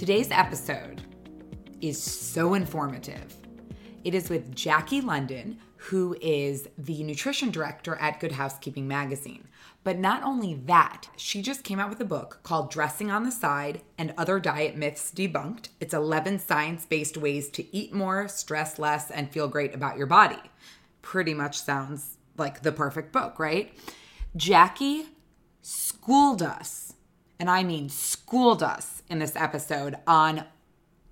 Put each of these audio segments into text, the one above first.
Today's episode is so informative. It is with Jackie London, who is the nutrition director at Good Housekeeping Magazine. But not only that, she just came out with a book called Dressing on the Side and Other Diet Myths Debunked. It's 11 science based ways to eat more, stress less, and feel great about your body. Pretty much sounds like the perfect book, right? Jackie schooled us, and I mean schooled us in this episode on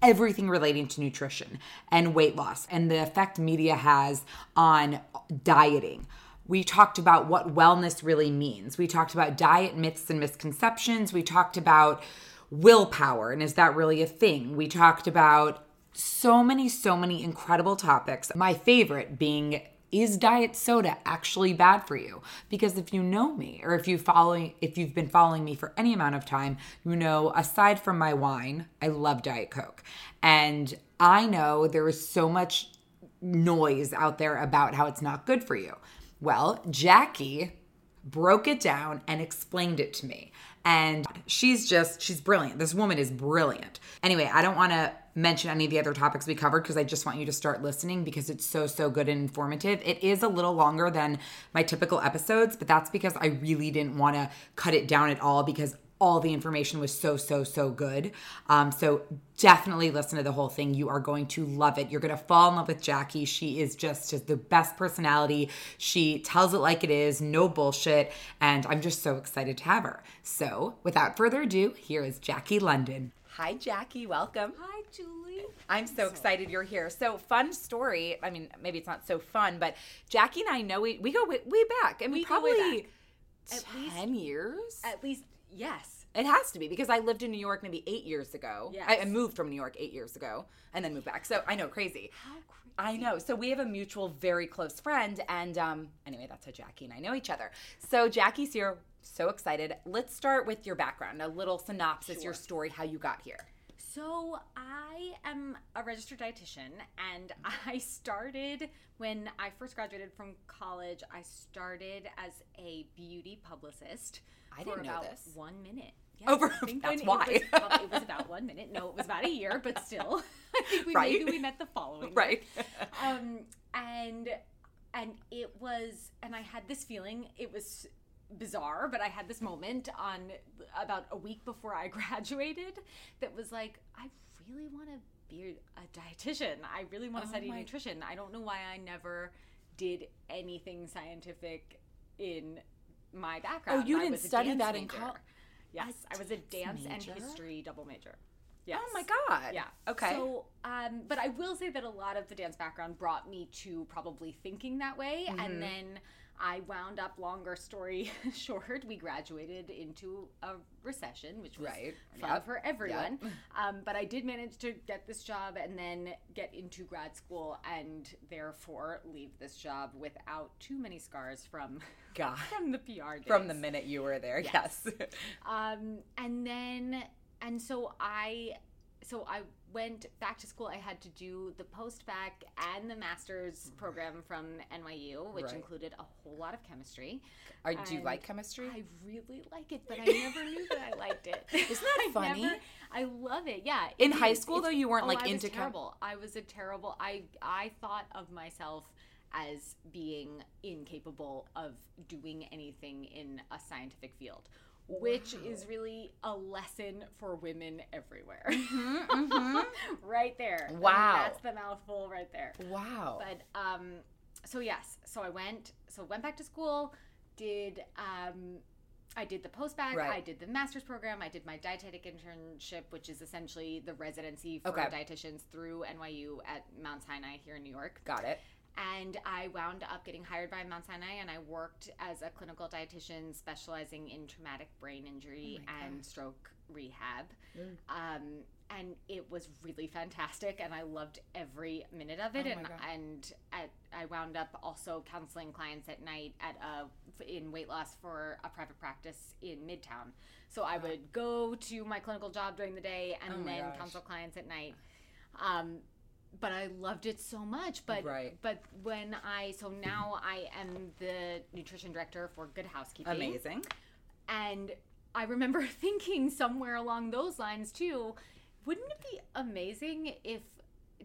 everything relating to nutrition and weight loss and the effect media has on dieting. We talked about what wellness really means. We talked about diet myths and misconceptions. We talked about willpower and is that really a thing? We talked about so many, so many incredible topics. My favorite being is diet soda actually bad for you? Because if you know me or if you following if you've been following me for any amount of time you know aside from my wine i love diet coke. And i know there is so much noise out there about how it's not good for you. Well jackie broke it down and explained it to me. And she's just she's brilliant. This woman is brilliant. Anyway i don't want to mention any of the other topics we covered because i just want you to start listening because it's so so good and informative. It is a little longer than my typical episodes but that's because i really didn't want to cut it down at all because all the information was so so so good. Um, so definitely listen to the whole thing. You are going to love it. You're going to fall in love with jackie. She is just, just the best personality. She tells it like it is no bullshit and i'm just so excited to have her. So without further ado here is jackie london. Hi jackie. Welcome. Hi, Julie. I'm so excited you're here. So fun story. I mean, maybe it's not so fun, but Jackie and I know we, we go way, way back. I mean, We probably back. At ten years. At least, yes. It has to be because I lived in New York maybe eight years ago. Yes. I, I moved from New York eight years ago and then moved back. So I know, crazy. How crazy. I know. So we have a mutual, very close friend, and um, anyway, that's how Jackie and I know each other. So Jackie's here. So excited. Let's start with your background, a little synopsis, your story, how you got here. So, I am a registered dietitian, and I started when I first graduated from college. I started as a beauty publicist. I for didn't know about this. One minute. Yes, Over- I think that's why. It was, well, it was about one minute. No, it was about a year, but still, I think we Right. maybe we met the following. Right. um, and and it was and i had this feeling it was bizarre but i had this moment on about a week before i graduated that was like i really want to be a dietitian i really want to Oh study my- nutrition i don't know why i never did anything scientific in my background Oh, you I didn't study that in college. yes i was a dance and history double major yes Oh my God. yeah. Okay. So, um, but I will say that a lot of the dance background brought me to probably thinking that way, Mm-hmm. and then I wound up. Longer story short, we graduated into a recession, which was Right. fun Yep. for everyone. Um, but I did manage to get this job and then get into grad school, and therefore leave this job without too many scars from God. from the PR days. From the minute you were there, yes. um, and then and so I so I went back to school. I had to do the post bac and the master's mm. program from NYU, which Right. included a whole lot of chemistry. Are, do you like chemistry? I really like it, but I never knew that I liked it. Isn't that I funny? never- I love it. Yeah. In it high school, though, you weren't, oh, like, I was into chem- terrible. I was a terrible. I I thought of myself as being incapable of doing anything in a scientific field. Which is really a lesson for women everywhere. right there. I mean, Mm-hmm, Wow. that's the mouthful right there. wow. But um, so yes, so I went, so went back to school, did um, I did the post bac, Right. I did the master's program, I did my dietetic internship, which is essentially the residency for Okay. dietitians through NYU at Mount Sinai here in New York. Got it. And I wound up getting hired by Mount Sinai, and I worked as a clinical dietitian specializing in traumatic brain injury Oh and stroke rehab. Mm. Um, and it was really fantastic, and I loved every minute of it. Oh and and at, I wound up also counseling clients at night at a in weight loss for a private practice in Midtown. So I would go to my clinical job during the day and Oh then gosh. counsel clients at night. Um, but I loved it so much. But Right. but when I so now I am the nutrition director for Good Housekeeping. Amazing. And I remember thinking somewhere along those lines too, wouldn't it be amazing if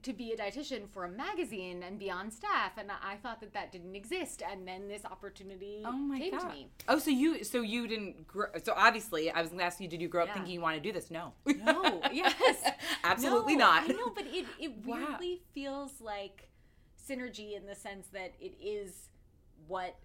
to be a dietitian for a magazine and be on staff and I thought that that didn't exist and then this opportunity Oh my came god. to me. Oh, so you so you didn't grow, so obviously I was going to ask you did you grow up Yeah. thinking you want to do this? No. No, yes. Absolutely No, not. I know, but it, it Wow. weirdly feels like synergy in the sense that it is what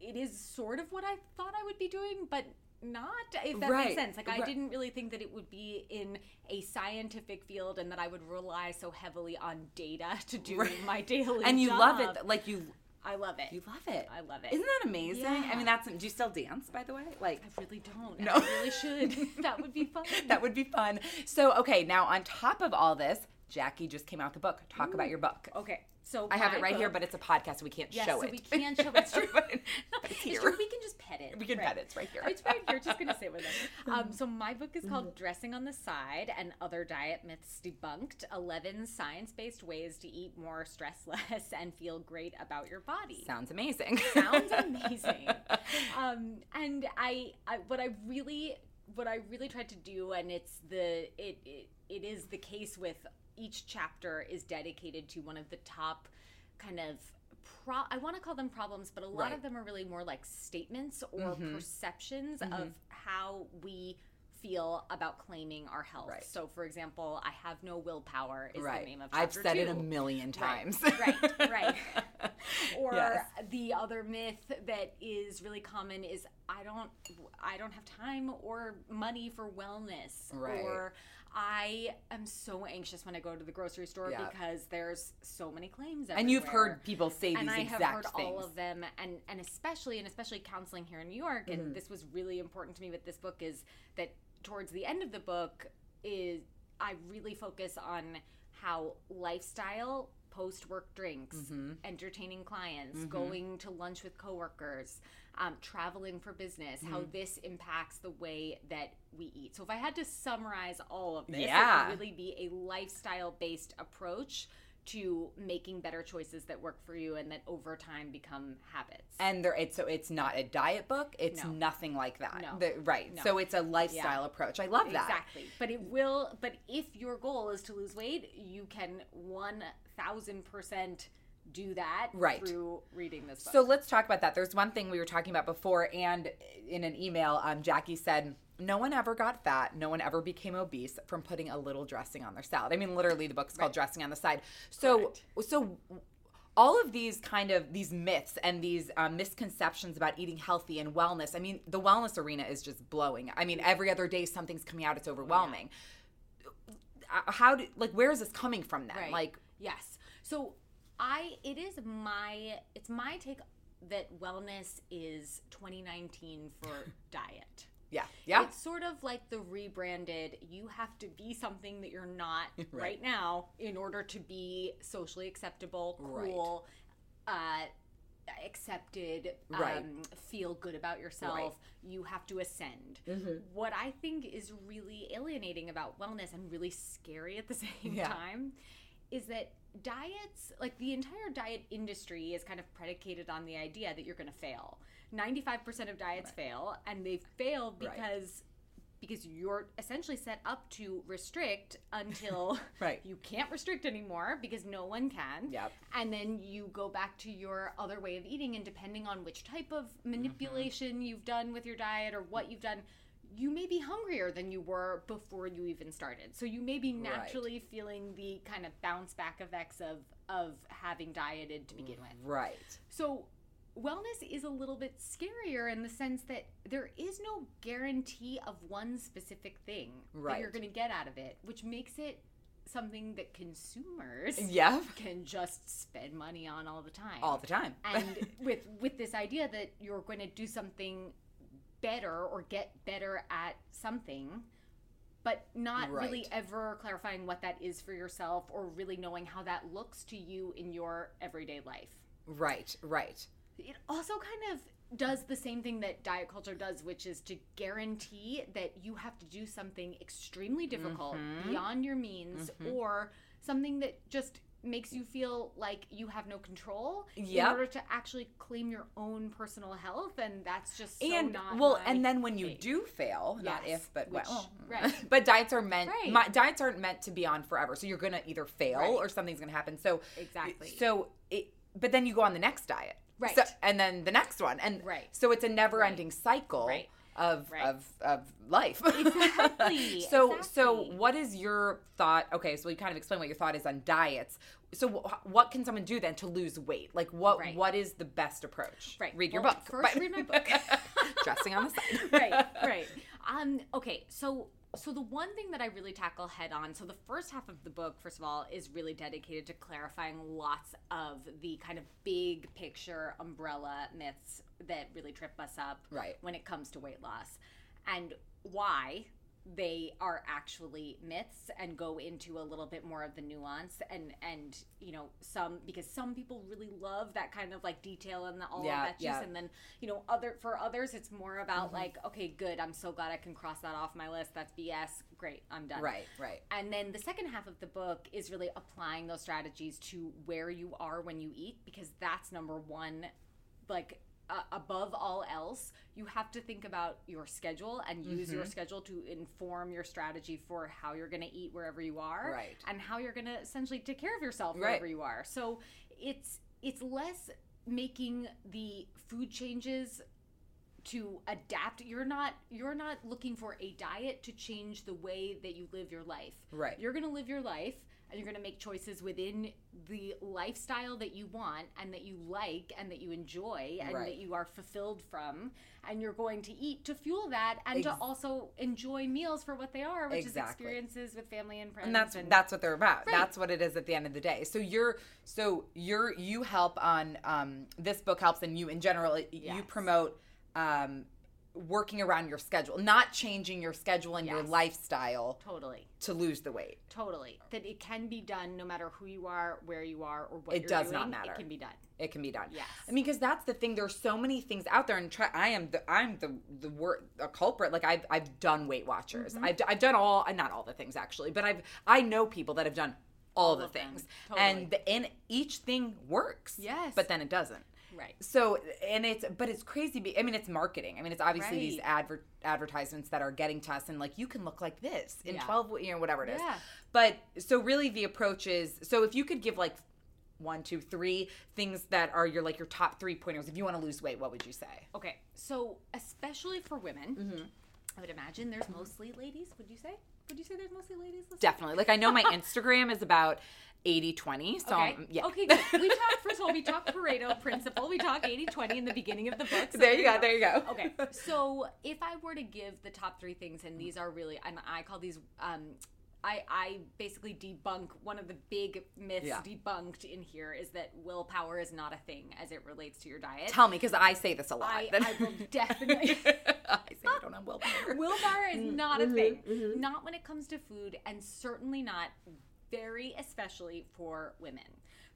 it is sort of what I thought I would be doing, but not if that Right, makes sense. Like I right. didn't really think that it would be in a scientific field and that I would rely so heavily on data to do Right. my daily and you love it like you I love it. you love it. I love it. Isn't that amazing? I mean that's do you still dance by the way? Like I really don't. No. I really should. that would be fun. that would be fun. So, okay, now on top of all this, Jackie just came out the book. Talk about your book. Okay. So I have it right here, but it's a podcast, so we can't Yes, show so it. we can't show it. It's true. but it's It's true. We can just pet it. We can Right. pet it. It's right here. It's right here. Just gonna sit with it. Um, so my book is called "Dressing on the Side" and other diet myths debunked: Eleven science-based ways to eat more, stress less, and feel great about your body. Sounds amazing. Sounds amazing. um, and I, I, what I really, what I really tried to do, and it's the, it, it, it is the case with each chapter is dedicated to one of the top kind of. Pro- I want to call them problems, but a lot Right. Mm-hmm. of them are really more like statements or perceptions of how we feel about claiming our health. Right. So, for example, I have no willpower is right. the name of the case. I've chapter said it a million times. Right, right. or Yes. the other myth that is really common is I don't I don't have time or money for wellness Right. or I am so anxious when I go to the grocery store Yeah. because there's so many claims and you've heard people say these and I exact have heard things. all of them, and and especially and especially counseling here in New York, Mm-hmm. and this was really important to me with this book is that towards the end of the book is I really focus on how lifestyle, post work drinks, Mm-hmm. entertaining clients, going to lunch with coworkers, um, traveling for business, how Mm-hmm. this impacts the way that we eat. So if I had to summarize all of this, Yeah. it would really be a lifestyle based approach to making better choices that work for you and that over time become habits. and there it's so it's not a diet book it's No. nothing like that No. The- right No. so it's a lifestyle approach i love that Exactly. But it will but if your goal is to lose weight, you can 1000% do that Right. through reading this book. So let's talk about that. There's one thing we were talking about before, and in an email, um, Jackie said, No one ever got fat. No one ever became obese from putting a little dressing on their salad. I mean, literally, the book's called Dressing on the Side. So, so all of these kind of these myths and these um, misconceptions about eating healthy and wellness. I mean, the wellness arena is just blowing. I mean, every other day something's coming out. It's overwhelming. Uh, How do like where is this coming from then? Right. Like, yes. So I it is my it's my take that wellness is 2019 for diet. Yeah, yeah, It's sort of like the rebranded, you have to be something that you're not Right. right. now in order to be socially acceptable, Right. cool, uh, accepted, Right. um, feel good about yourself. You have to ascend. What I think is really alienating about wellness and really scary at the same Yeah. time is that diets, like the entire diet industry, is kind of predicated on the idea that you're going to fail. 95% of diets fail, and they fail Right. because. Because you're essentially set up to restrict until Right. you can't restrict anymore because no one can. Yep. And then you go back to your other way of eating, and depending on which type of mm-hmm. manipulation you've done with your diet or what you've done, you may be hungrier than you were before you even started. So you may be naturally feeling the kind of bounce back effects of of having dieted to begin with. Right. So wellness is a little bit scarier in the sense that there is no guarantee of one specific thing that you're going to get out of it, which makes it something that consumers Yeah. can just spend money on all the time. All the time. and with with this idea that you're going to do something better or get better at something but not really ever clarifying what that is for yourself or really knowing how that looks to you in your everyday life right. Right. It also kind of does the same thing that diet culture does, which is to guarantee that you have to do something extremely difficult Mm-hmm. beyond your means or something that just makes you feel like you have no control in order to actually claim your own personal health and that's just so and not well, and then when you thing. do fail, not if, but which- well, right. but diets are meant. Right. My, diets aren't meant to be on forever, so you're gonna either fail Right. or something's gonna happen. So Exactly. So it, but then you go on the next diet, Right. So, and then the next one, and Right. So it's a never-ending cycle Right. of Right. of of life. Exactly, so so what is your thought? Okay, so you kind of explain what your thought is on diets. So wh- what can someone do then to lose weight? Like what Right. what is the best approach? Right. Read your book. first But- read my book. Dressing on the side. right, right. Um, okay, so so the one thing that I really tackle head on, so the first half of the book, first of all, is really dedicated to clarifying lots of the kind of big picture umbrella myths that really trip us up Right. when it comes to weight loss and why they are actually myths and go into a little bit more of the nuance and and you know some because some people really love that kind of like detail and the, all Yeah, of that juice yeah. and then you know other for others it's more about Mm-hmm. like okay good i'm so glad i can cross that off my list that's bs great i'm done Right, right. and then the second half of the book is really applying those strategies to where you are when you eat because that's number one like uh, above all else you have to think about your schedule and use Mm-hmm. your schedule to inform your strategy for how you're going to eat wherever you are Right. and how you're going to essentially take care of yourself Right. wherever you are so it's it's less making the food changes to adapt you're not you're not looking for a diet to change the way that you live your life Right. you're going to live your life and you're going to make choices within the lifestyle that you want and that you like and that you enjoy and Right. that you are fulfilled from and you're going to eat to fuel that and to also enjoy meals for what they are which Exactly. is experiences with family and friends and that's that's what they're about Right. that's what it is at the end of the day so you're so you're you help on um this book helps and you in general you promote um working around your schedule not changing your schedule and your lifestyle totally. to lose the weight. Totally. That it can be done no matter who you are where you are or what It does not matter. it can be done. It can be done. Yes. i mean because that's the thing. There's so many things out there and try i am the i'm the the word a culprit. Like i've i've done weight watchers. Mm-hmm. I've, I've done all not all the things actually but i've i know people that have done all, the things. Totally. and the, and each thing works Yes. but then it doesn't right so and it's but it's crazy be, i mean it's marketing i mean it's obviously these Right. adver- advertisements that are getting to us and like you can look like this in Yeah. 12 you know whatever it is Yeah. but so really the approach is so if you could give like one two three things that are your like your top three pointers if you want to lose weight what would you say Okay, so especially for women, Mm-hmm. I would imagine there's mostly ladies. Would you say? Would you say there's mostly ladies? listening? definitely like i know my instagram is about 80 20 so Okay. um, yeah Okay, good. We talked, first of all, we talked Pareto principle. We talked 80 20 in the beginning of the book. so there you go there you go Okay, so if I were to give the top three things, and these are really, and I call these, um, I, I basically debunk one of the big myths Yeah. debunked in here is that willpower is not a thing as it relates to your diet. tell me because i say this a lot I, I will definitely. i say i don't have willpower Willpower is Mm-hmm, not a thing. Not when it comes to food, and certainly not very especially for women.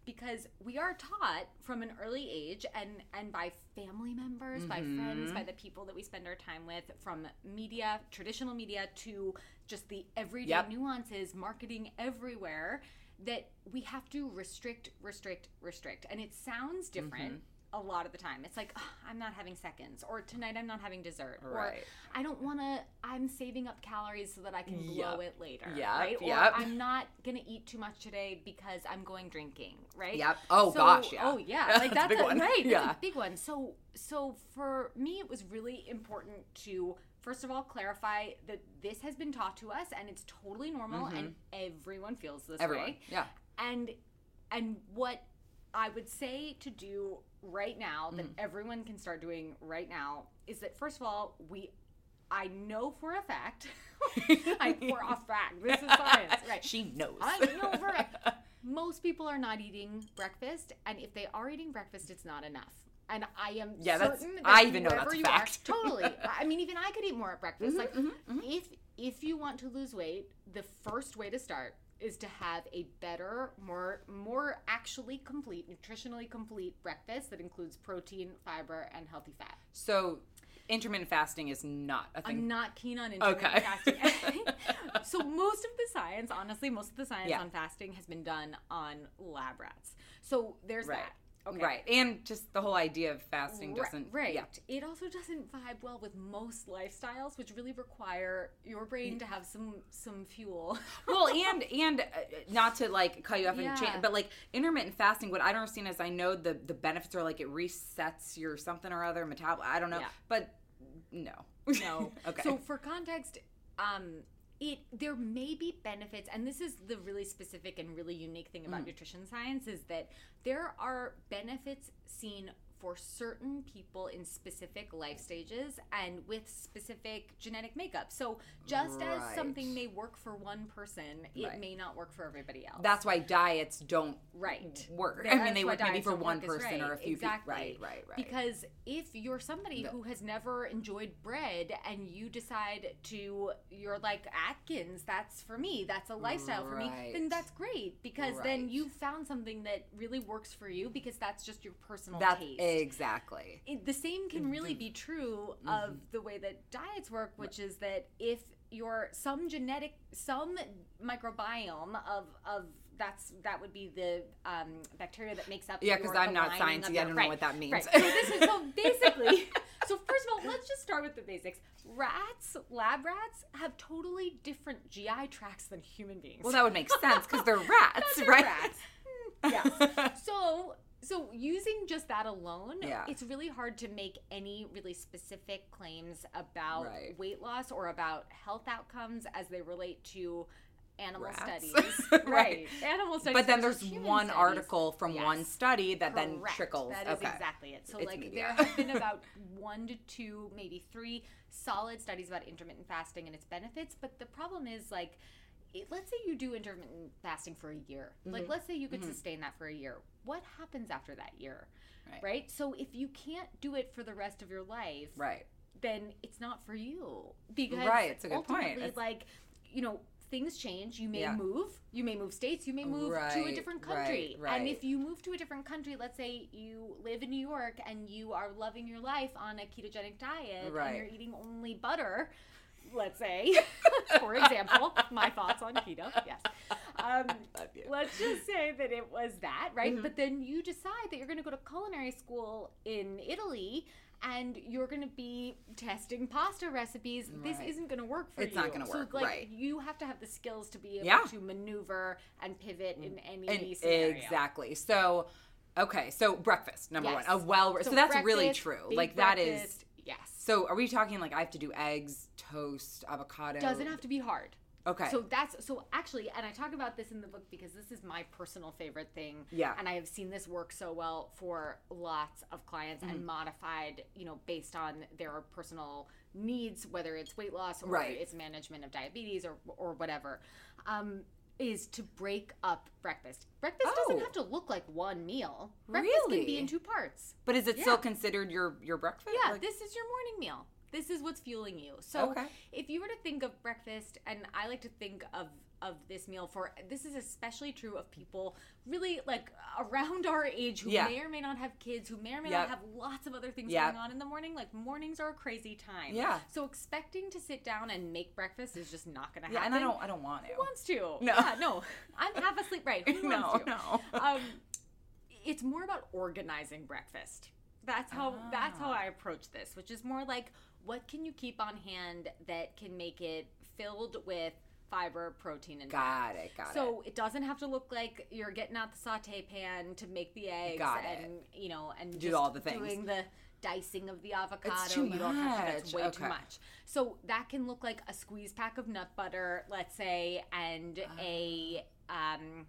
Because we are taught from an early age and and by family members by mm-hmm. friends by the people that we spend our time with from media traditional media to just the everyday Yep. nuances marketing everywhere that we have to restrict restrict restrict. And it sounds different mm-hmm. A lot of the time it's like "Ugh, i'm not having seconds or tonight i'm not having dessert or i don't want to i'm saving up calories so that i can blow Yep. it later Yep, right or yep. i'm not gonna eat too much today because i'm going drinking right Yep. Oh, So- gosh, yeah. oh yeah Like, That's like a that's, big a, one. right that's Yeah. a big one so so for me it was really important to first of all clarify that this has been taught to us and it's totally normal and everyone feels this Mm-hmm. Everyone, way yeah. and and what i would say to do right now that Mm. everyone can start doing right now is that first of all we i know for a fact I, for a fact this is science right She knows. I know for a most people are not eating breakfast, and if they are eating breakfast, it's not enough. And I am Yeah, that's- that I even know that's a you fact. Are, totally. I mean, even I could eat more at breakfast. like, Mm-hmm, if if you want to lose weight, the first way to start is to have a better, more more actually complete, nutritionally complete breakfast that includes protein, fiber, and healthy fat. So, intermittent fasting is not a thing. I'm not keen on intermittent Okay. fasting. so most of the science, honestly, most of the science Yeah. on fasting has been done on lab rats. So there's right. that. Okay. Right. And just the whole idea of fasting doesn't. right. Yeah. It also doesn't vibe well with most lifestyles, which really require your brain to have some some fuel. well and and uh, not to like cut you off and Yeah. change but like intermittent fasting what i don't understand is i know the the benefits are like it resets your something or other metabol i don't know Yeah. but no No. okay So for context, um, it there may be benefits, and this is the really specific and really unique thing Mm. about nutrition science is that there are benefits seen for certain people in specific life stages and with specific genetic makeup. So just as something may work for one person, it Right. may not work for everybody else. that's why diets don't right work That- i mean they work maybe for one person or a few exactly. people right right right because if you're somebody who has never enjoyed bread and you decide to you're like atkins that's for me that's a lifestyle for me then that's great because then Right. you found something that really works for you because that's just your personal that's taste exactly it, the same can really be true of the way that diets work, which is that if your some genetic some microbiome of of that's that would be the um, bacteria that makes up Yeah, because I'm not sciencey, I don't know what that means. Right. So this is so basically. So first of all, let's just start with the basics. Rats, lab rats, have totally different GI tracts than human beings. well that would make sense because they're rats right rats. Mm, yes. So so using just that alone, Yeah. it's really hard to make any really specific claims about Right. weight loss or about health outcomes as they relate to animal Rats. studies. Right. Animal studies. but then there's one studies. article from one study that then trickles That is okay exactly it. So It's like me, there have been about one to two, maybe three solid studies about intermittent fasting and its benefits. But the problem is like, let's say you do intermittent fasting for a year. Like Mm-hmm. let's say you could sustain that for a year. What happens after that year? Right. So if you can't do it for the rest of your life, right then it's not for you because Right, it's a good point. ultimately, It's- like you know things change you may Yeah. move you may move states you may move to a different country right, and if you move to a different country let's say you live in new york and you are loving your life on a ketogenic diet and you're eating only butter let's say. For example my thoughts on keto yes. Um, let's just say that it was that right? Mm-hmm. but then you decide that you're going to go to culinary school in italy and you're going to be testing pasta recipes. This isn't going to work for It's you. not gonna so work, like right. you have to have the skills to be able Yeah. to maneuver and pivot in any And- scenario. exactly. So okay. So breakfast number Yes. one a well so, that's really true. like that is yes so are we talking like i have to do eggs toast avocado doesn't have to be hard okay So that's so actually, and I talk about this in the book because this is my personal favorite thing. Yeah. And I have seen this work so well for lots of clients Mm-hmm. and modified, you know, based on their personal needs, whether it's weight loss or Right. it's management of diabetes or or whatever. Um, is to break up breakfast. Breakfast Oh. doesn't have to look like one meal. Breakfast can be in two parts. but is it Yeah. still considered your your breakfast Yeah, Like- this is your morning meal. This is what's fueling you. So Okay. if you were to think of breakfast, and I like to think of of this meal for this is especially true of people really like around our age who Yeah. may or may not have kids, who may or may Yep. not have lots of other things Yep. going on in the morning. Like mornings are a crazy time. Yeah. So expecting to sit down and make breakfast is just not going to happen Yeah, and I don't I don't want to. Who wants to? No. Yeah, no. I'm half asleep. Right. Who No, wants to? no. Um, it's more about organizing breakfast. That's how that's how Ah. I approach this, which is more like what can you keep on hand that can make it filled with fiber, protein, and fat. Got it, got so it. doesn't have to look like you're getting out the saute pan to make the eggs Got it. and you know and Do just all the things. doing the dicing of the avocado. too you don't have to, that's much. way Okay. too much. So that can look like a squeeze pack of nut butter, let's say, and a Ah. um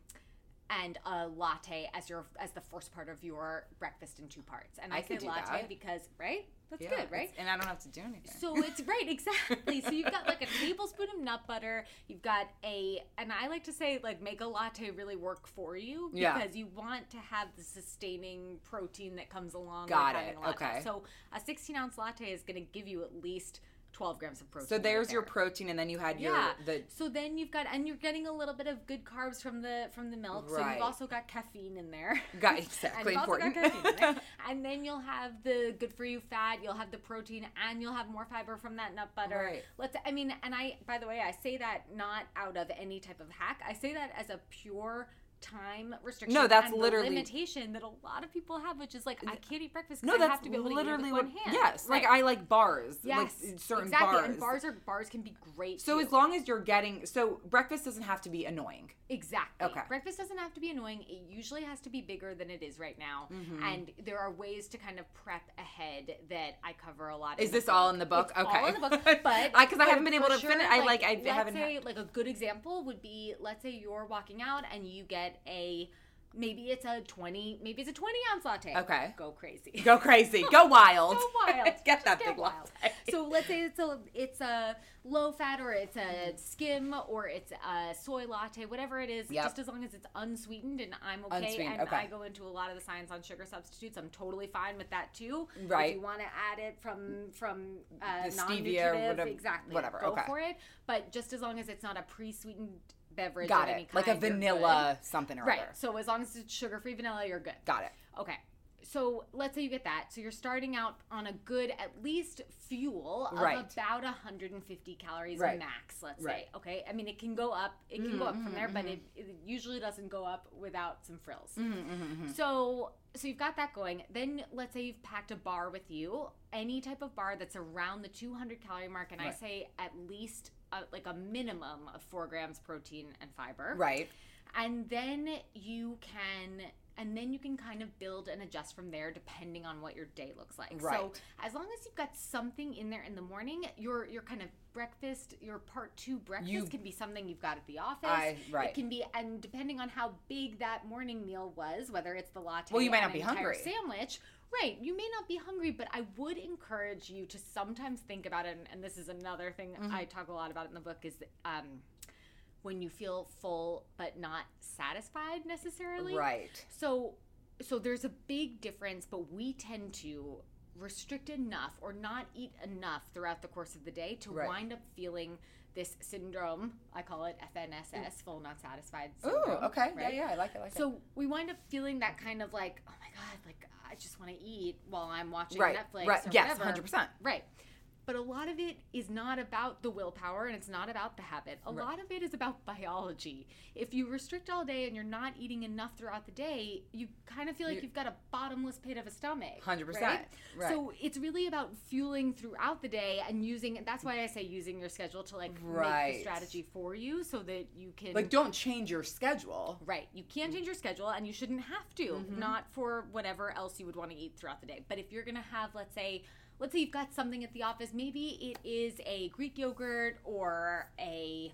and a latte as your as the first part of your breakfast in two parts. And I, I say latte that. because right? That's Yeah, good, right? And I don't have to do anything. So it's right, exactly. So you've got like a tablespoon of nut butter. You've got a, and I like to say like make a latte really work for you Yeah. because you want to have the sustaining protein that comes along. Got with having it, a latte. okay. So a 16 ounce latte is going to give you at least 12 grams of protein. So right there's your there. protein, and then you had your Yeah. the so then you've got, and you're getting a little bit of good carbs from the from the milk. Right. So you've also got caffeine in there. Got- exactly, you've also got important. caffeine in there. And then you'll have the good for you fat. You'll have the protein, and you'll have more fiber from that nut butter. Right. Let's. I mean, and I. By the way, I say that not out of any type of hack. I say that as a pure time restriction. No, that's literally- limitation that a lot of people have, which is like I can't eat breakfast. no, I that's have to be literally what. one hand. Yes, like I like bars. Yes, like certain exactly. bars. And bars are bars can be great. So too. as long as you're getting, so breakfast doesn't have to be annoying. Exactly. Okay. Breakfast doesn't have to be annoying. It usually has to be bigger than it is right now. Mm-hmm. And there are ways to kind of prep ahead that I cover a lot. Is this all in the book? It's okay. all in the book, but because I but haven't been able to sure, finish. I like I let's haven't. say had, like a good example would be let's say you're walking out and you get a maybe it's a 20 maybe it's a 20 ounce latte Okay. go crazy Go crazy. Go wild. Go wild. get Just that get big wild. latte. So let's say it's a it's a low fat or it's a skim or it's a soy latte, whatever it is. Yep. Just as long as it's unsweetened and I'm okay. Unsweetened, and okay. I go into a lot of the science on sugar substitutes. I'm totally fine with that too. Right. If you want to add it from from uh, The stevia, whatever- exactly. whatever, Go okay. for it. But just as long as it's not a pre-sweetened beverage Got of any it. Like a vanilla good. something or Right. other. So as long as it's sugar-free vanilla, you're good. Got it. Okay. So let's say you get that. So you're starting out on a good, at least fuel of Right. about 150 calories Right. max, let's Right. say. Okay. I mean, it can go up. It can go up from there, but mm-hmm. it, it usually doesn't go up without some frills. Mm-hmm, mm-hmm, so, so you've got that going. Then let's say you've packed a bar with you, any type of bar that's around the 200 calorie mark, and I say at least uh like a minimum of four grams protein and fiber Right. and then you can and then you can kind of build and adjust from there depending on what your day looks like Right. so as long as you've got something in there in the morning your your kind of breakfast your part two breakfast You- can be something you've got at the office I- right. it can be and depending on how big that morning meal was whether it's the latte Well, you might not be hungry. sandwich Right, you may not be hungry, but I would encourage you to sometimes think about it. And, and this is another thing Mm-hmm. I talk a lot about in the book is um, when you feel full but not satisfied necessarily. Right. So so there's a big difference, but we tend to restrict enough or not eat enough throughout the course of the day to Right. wind up feeling this syndrome. I call it FNSS, full not satisfied Ooh, okay. right? Yeah, yeah, I like it. I like it. So we wind up feeling that kind of like, oh my god, like I just want to eat while I'm watching Right, Netflix. right. Or Yes, whatever. 100%. Right. But a lot of it is not about the willpower and it's not about the habit. A lot of it is about biology. If you restrict all day and you're not eating enough throughout the day, you kind of feel like You- have got a bottomless pit of a stomach. 100%, Right? right. So it's really about fueling throughout the day and using, that's why I say using your schedule to like make Right. the strategy for you so that you can. like, don't change your schedule. Right. You can't change your schedule and you shouldn't have to, Mm-hmm. not for whatever else you would want to eat throughout the day. But if you're going to have, let's say, let's say you've got something at the office, maybe it is a Greek yogurt or a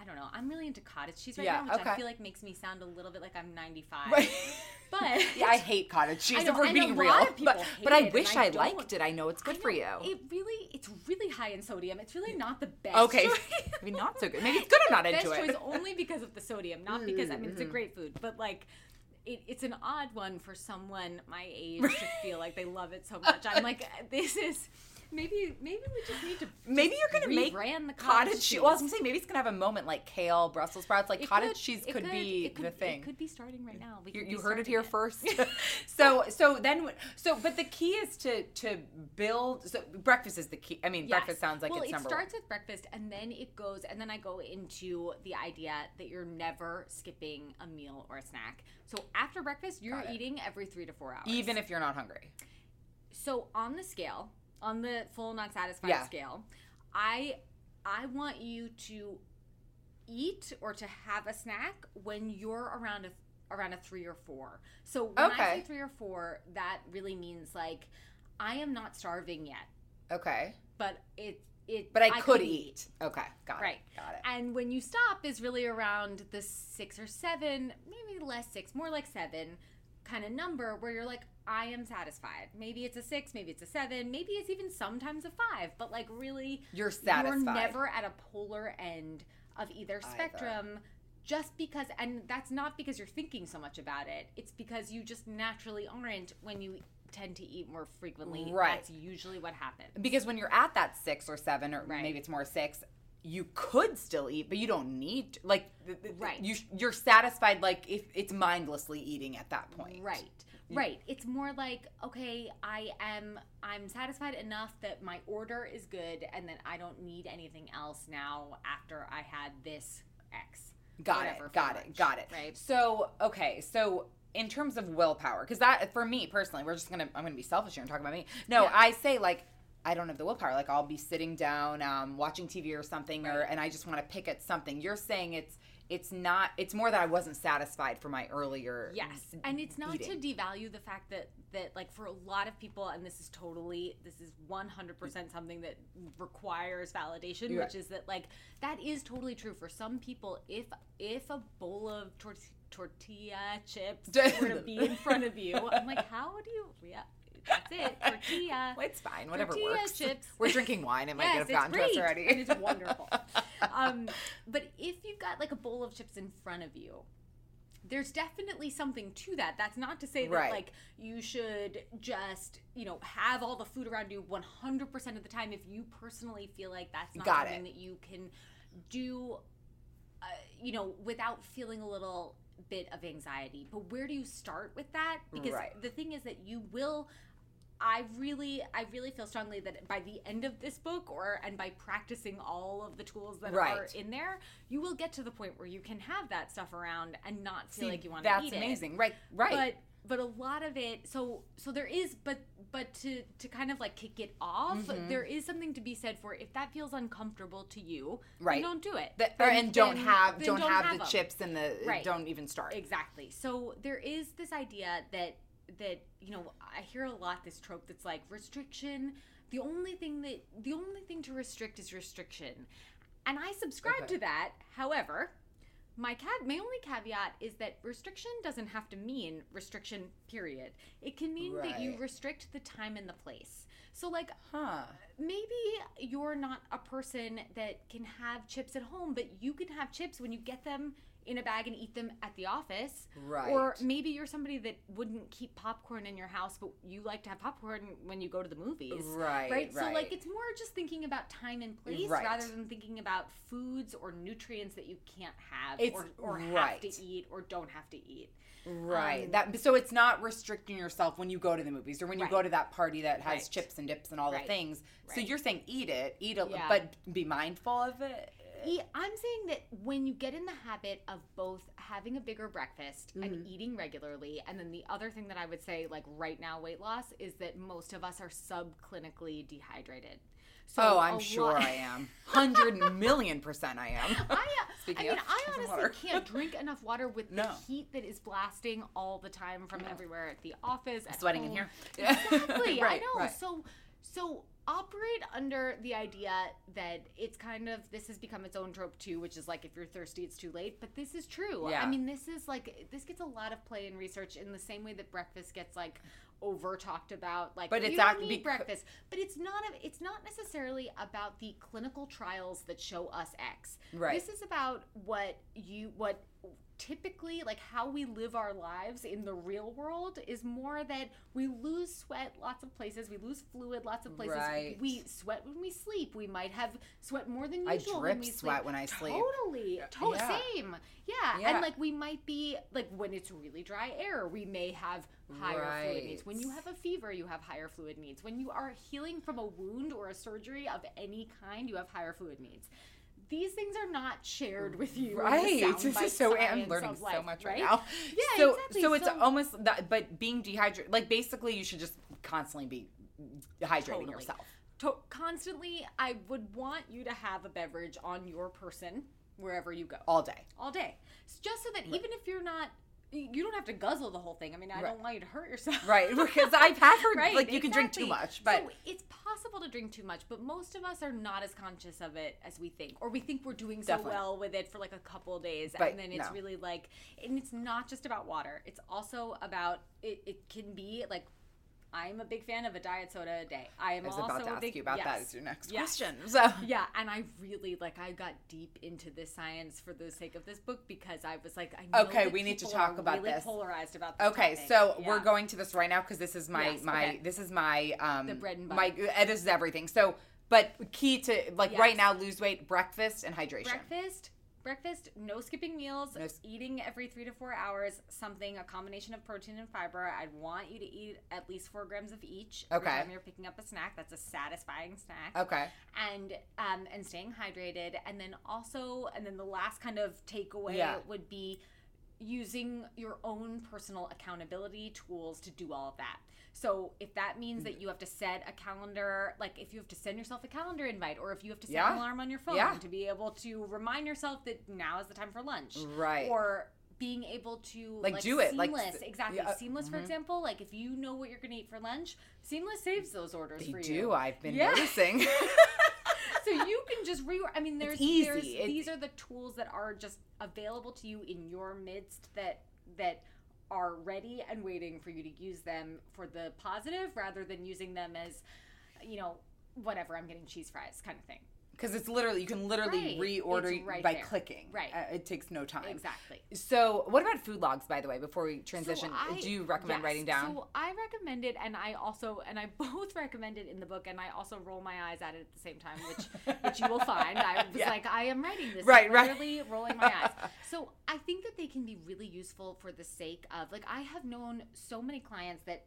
I don't know. I'm really into cottage cheese right Yeah, now, which okay. I feel like makes me sound a little bit like I'm 95. Right. But yeah, I hate cottage cheese. I know, if we're being real, lot of people but but I wish I I, liked it. I know it's good I for you. It really, it's really high in sodium. It's really not the best. okay, choice. mean not so good. Maybe it's good I'm not best into choice it. only because of the sodium, not because I mean it's a mm-hmm. great food, but like it, it's an odd one for someone my age to feel like they love it so much. I'm like, this is maybe maybe we just need to Maybe you're gonna make the cottage cheese. Well, I was gonna say maybe it's gonna have a moment like kale, Brussels sprouts, like It cottage could- cheese it could, be could- the thing. It could be starting right now. You, you heard it here first. so so then so but the key is to to build. So breakfast is the key. I mean, Yes. breakfast sounds like well, it's it number starts with breakfast, and then it goes, and then I go into the idea that you're never skipping a meal or a snack. So after breakfast, you're eating every three to four hours, even if you're not hungry. so on the scale, on the full not satisfied Yeah. scale, I I want you to eat or to have a snack when you're around a around a three or four. So when I say three or four, that really means like I am not starving yet, Okay, but it it but I, could eat. Okay, got Right. it. Got it. And when you stop is really around the six or seven, maybe less six, more like seven kind of number where you're like, I am satisfied. Maybe it's a six, maybe it's a seven, maybe it's even sometimes a five, but like really, You're satisfied. You're never at a polar end of either spectrum. Just because, and that's not because you're thinking so much about it. It's because you just naturally aren't when you tend to eat more frequently. Right. That's usually what happens. because when you're at that six or seven or Right. maybe it's more six you could still eat but you don't need to. like Right. you you're satisfied like if it's mindlessly eating at that point Right. Right. It's more like, okay, I am I'm satisfied enough that my order is good and that I don't need anything else now after I had this X. got it got it got it Right. so okay so in terms of willpower because that for me personally we're just gonna i'm gonna be selfish here and talk about me no Yeah. i say like I don't have the willpower. Like I'll be sitting down, um, watching TV or something, or and I just want to pick at something. You're saying it's it's not. It's more that I wasn't satisfied for my earlier. Yes. And it's not eating. to devalue the fact that that like for a lot of people and this is totally this is 100% something that requires validation, Yeah. which is that like that is totally true for some people if if a bowl of tor- tortilla chips were to be in front of you, I'm like how do you yeah, that's it, tortilla. Well, it's fine. Whatever Tortilla works. chips. We're drinking wine. It might yes, have gotten great, to us already. and it's wonderful. um, but if you've got like a bowl of chips in front of you, there's definitely something to that. That's not to say that Right. like you should just you know have all the food around you 100% of the time if you personally feel like that's not Got something it. that you can do uh, you know without feeling a little bit of anxiety but where do you start with that because Right. the thing is that you will I really, I really feel strongly that by the end of this book, or and by practicing all of the tools that are in there, you will get to the point where you can have that stuff around and not feel See, like you want to eat it. that's amazing. it. Right, right. But but a lot of it, so so there is, but but to to kind of like kick it off, Mm-hmm. there is something to be said for if that feels uncomfortable to you, Right. don't do it. Or- Then- and don't then- have then don't, have, the them. chips and the Right. don't even start. Exactly. So there is this idea that that you know I hear a lot this trope that's like restriction. The only thing that the only thing to restrict is restriction, and I subscribe Okay. to that. However, my cat my only caveat is that restriction doesn't have to mean restriction. Period. It can mean that you restrict the time and the place. So like Huh. maybe you're not a person that can have chips at home, but you can have chips when you get them in a bag and eat them at the office. Right. Or maybe you're somebody that wouldn't keep popcorn in your house, but you like to have popcorn when you go to the movies. Right, Right. So like it's more just thinking about time and place Right. rather than thinking about foods or nutrients that you can't have It's- or, or have to eat or don't have to eat. Right. Um, that so it's not restricting yourself when you go to the movies or when you Right. go to that party that has Right. chips and dips and all the Right. things. So you're saying eat it, eat it, Yeah. but be mindful of it. Yeah, I'm saying that when you get in the habit of both having a bigger breakfast Mm-hmm. and eating regularly, and then the other thing that I would say, like right now, weight loss, is that most of us are subclinically dehydrated. So oh, I'm sure lot- I am. Hundred million percent I am. I, uh, Speaking I mean, of, I honestly can't drink enough water with the heat that is blasting all the time from everywhere at the office. At Sweating in here. Exactly. I know. right. So, so operate under the idea that it's kind of this has become its own trope too, which is like if you're thirsty, it's too late. But this is true. Yeah. I mean, this is like this gets a lot of play in research in the same way that breakfast gets like over talked about like But it's don't act- need breakfast but it's not a, it's not necessarily about the clinical trials that show us x Right. this is about what you what typically like how we live our lives in the real world is more that we lose sweat lots of places we lose fluid lots of places Right. we sweat when we sleep we might have sweat more than I usual drip when we sweat sleep. when I sleep. totally to- Yeah. same yeah. Yeah. and like we might be like when it's really dry air we may have higher fluid needs when you have a fever you have higher fluid needs when you are healing from a wound or a surgery of any kind you have higher fluid needs these things are not shared with you Right. This is so I'm learning of so life, much right right now. Yeah, So exactly. so it's almost that but being dehydrated like basically you should just constantly be hydrating Totally. yourself. to- constantly. I would want you to have a beverage on your person wherever you go All day. all day, just so that even if you're not, you don't have to guzzle the whole thing. I mean, I don't want you to hurt yourself. Right. Because I've had heard Right, like you can drink too exactly. much, but so it's possible to drink too much, but most of us are not as conscious of it as we think, or we think we're doing so Definitely. well with it for like a couple of days, But and then it's no. really like, and it's not just about water. It's also about it. It can be like. I'm a big fan of a diet soda a day. I am I was also about to ask big, you about that yes. as your next Yes. question. So Yeah, and I really like I got deep into this science for the sake of this book because I was like, I know Okay, that we need to talk about really this. Polarized about this Okay, topic. so we're going to this right now because this is my Yes, my okay. this is my um The bread and my butter. is everything. So, but key to like right now lose weight, breakfast and hydration. breakfast. Breakfast, no skipping meals, No eating every three to four hours, something, a combination of protein and fiber. I'd want you to eat at least four grams of each Okay. every time you're picking up a snack. That's a satisfying snack. Okay. and um and staying hydrated and then also and then the last kind of takeaway Yeah. would be using your own personal accountability tools to do all of that so if that means that you have to set a calendar like if you have to send yourself a calendar invite or if you have to set Yeah. an alarm on your phone Yeah. to be able to remind yourself that now is the time for lunch Right. or being able to Like, do it, like, seamless s- exactly yeah, uh, seamless for example like if you know what you're gonna eat for lunch seamless saves those orders They for you do. I've been Yeah. noticing. so you can just re I mean there's easy. there's these are the tools that are just available to you in your midst that that are ready and waiting for you to use them for the positive rather than using them as you know whatever I'm getting cheese fries kind of thing. Because it's literally you can literally Right. reorder right by there. clicking. Right. Uh, it takes no time. Exactly. So, what about food logs? By the way, before we transition, So I- do you recommend yes. writing down? So I recommend it, and I also and I both recommend it in the book, and I also roll my eyes at it at the same time, which which you will find. I was Yeah. like, I am writing this, Right, I'm right. literally rolling my eyes. So I think that they can be really useful for the sake of like I have known so many clients that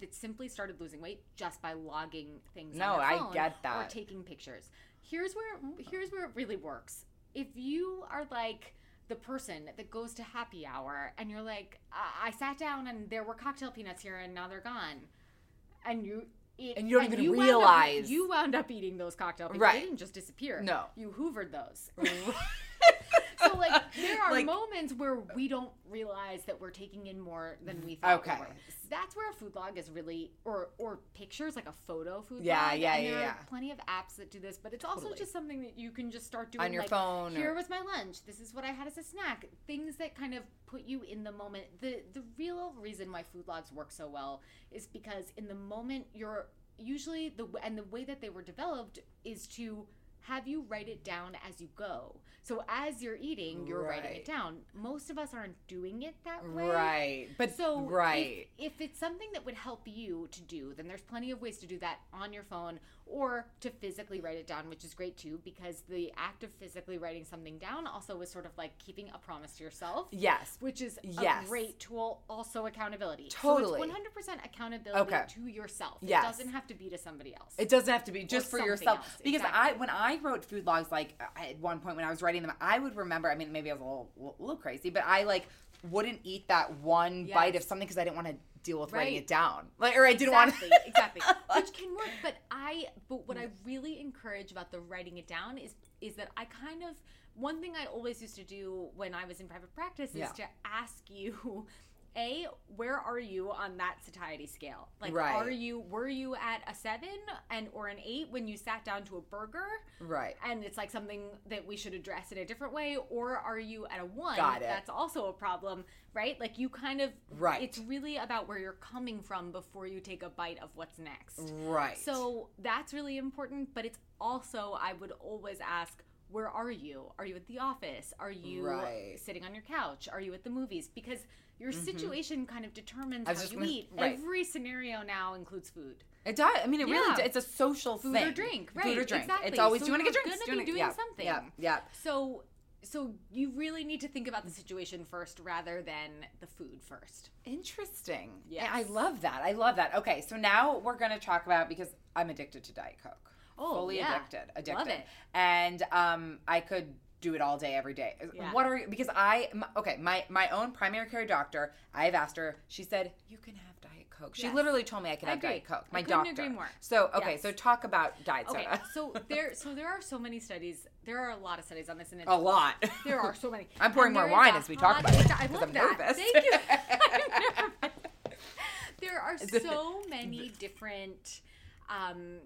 that simply started losing weight just by logging things. No, I get Or that. taking pictures. Here's where here's where it really works. If you are like the person that goes to happy hour and you're like, I, I sat down and there were cocktail peanuts here and now they're gone, and you. It, And you don't even wound up- realize. you wound up eating those cocktail peanuts. Right. They didn't just disappear. No. you hoovered those. so like there are Like- moments where we don't realize that we're taking in more than we thought Okay. we were. That's where a food log is really or or pictures like a photo food Yeah, log. yeah, and yeah, there yeah. are plenty of apps that do this, but it's also just something that you can just start doing On your like, phone Here or- was my lunch. This is what I had as a snack. Things that kind of put you in the moment. The the real reason why food logs work so well is because in the moment you're usually the and the way that they were developed is to have you write it down as you go. So as you're eating, you're writing it down. Most of us aren't doing it that way. Right. But So right. If, if it's something that would help you to do, then there's plenty of ways to do that on your phone or to physically write it down, which is great too, because the act of physically writing something down also is sort of like keeping a promise to yourself. yes. Which is Yes. a great tool, also accountability. Totally. So it's 100% accountability Okay. to yourself. Yes. It doesn't have to be to somebody else. It doesn't have to be just for yourself. else, Because I, when I wrote food logs, like at one point when I was writing them, I would remember. I mean, maybe I was a little, little crazy, but I like wouldn't eat that one bite of something because I didn't want to deal with writing it down, like, or I didn't want to. exactly, which can work. But I, but what I mm. really encourage about the writing it down is is that I kind of one thing I always used to do when I was in private practice is Yeah. to ask you. A, where are you on that satiety scale? Like, Right. are you were you at a seven and or an eight when you sat down to a burger? Right. and it's like something that we should address in a different way or are you at a one Got it. that's also a problem right like you kind of Right. it's really about where you're coming from before you take a bite of what's next Right. so that's really important but it's also i would always ask where are you? Are you at the office? Are you Right. sitting on your couch? Are you at the movies? Because your situation kind of determines Mm-hmm. How you gonna- eat. right. Every scenario now includes food. It does. I mean, it really. Does. It's a social Food thing. or drink, Food or right, drink. exactly. It's always So do you want to get drinks? Do you be wanna- doing yeah, something. Yeah. Yeah. So so you really need to think about the situation first rather than the food first. Interesting. Yeah, I love that. I love that. Okay, so now we're going to talk about because I'm addicted to Diet Coke. Oh, fully yeah. addicted. Addicted. Love it. And um, I could do it all day, every day. Yeah. What are you because I m- okay my my own primary care doctor. I've asked her. She said you can have Diet Coke. She Yes. literally told me I could I have agree. Diet Coke. I My couldn't doctor. agree more. So okay, Yes. so talk about diet Okay, soda. so there so there are so many studies. There are a lot of studies on this, and it's, a lot. there are so many. I'm pouring more wine as we talk about it, I love I'm that. nervous. Thank you. There are so many different. Um,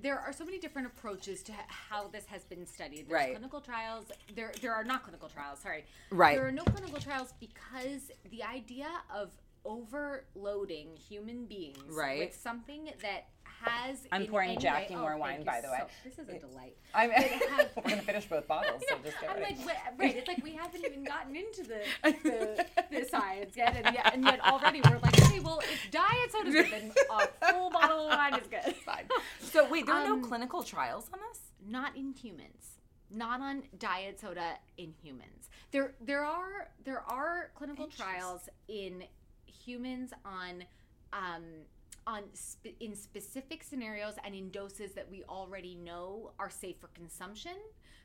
there are so many different approaches to how this has been studied. There's Right. clinical trials. There, there are not clinical trials. Sorry. Right. There are no clinical trials because the idea of overloading human beings Right. with something that has. I'm in pouring Jackie way- more oh, wine, by you the way. this is a delight. I'm have- we're gonna finish both bottles. So just get I'm ready. like, wait, right? It's like we haven't even gotten into the the, the science yet, and yet, and yet already we're like, okay, well, if diet soda's good, then a full bottle of wine is good. Fine. So wait, there are Um, no clinical trials on this. Not in humans. Not on diet soda in humans. There, there are there are clinical trials in humans on. Um, on in specific scenarios and in doses that we already know are safe for consumption.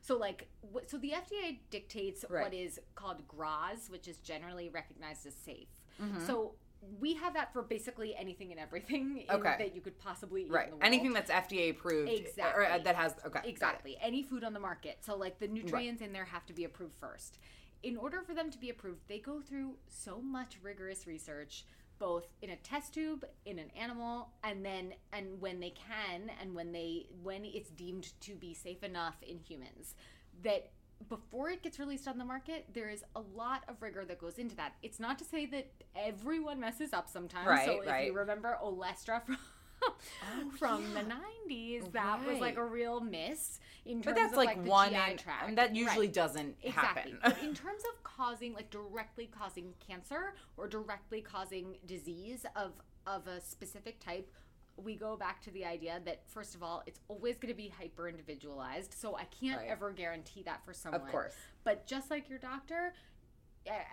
So like what, so the FDA dictates Right. what is called GRAS, which is generally recognized as safe. Mm-hmm. So we have that for basically anything and everything in- Okay. that you could possibly eat Right. in the world. Anything that's FDA approved. Exactly. Or, uh, that has okay. Exactly. Any food on the market. So like the nutrients in there have to be approved first. In order for them to be approved, they go through so much rigorous research both in a test tube in an animal and then and when they can and when they when it's deemed to be safe enough in humans. That before it gets released on the market there is a lot of rigor that goes into that. It's not to say that everyone messes up sometimes. Right, so if right. you remember olestra from Oh, from the 90s that was like a Oh, real miss in terms But that's of like, like, one, GI and, tract. and that usually Right. doesn't Exactly. happen. in terms of causing, like directly causing cancer or directly causing disease of of a specific type, we go back to the idea that first of all, it's always going to be hyper individualized. So I can't Right. ever guarantee that for someone. Of course. But just like your doctor,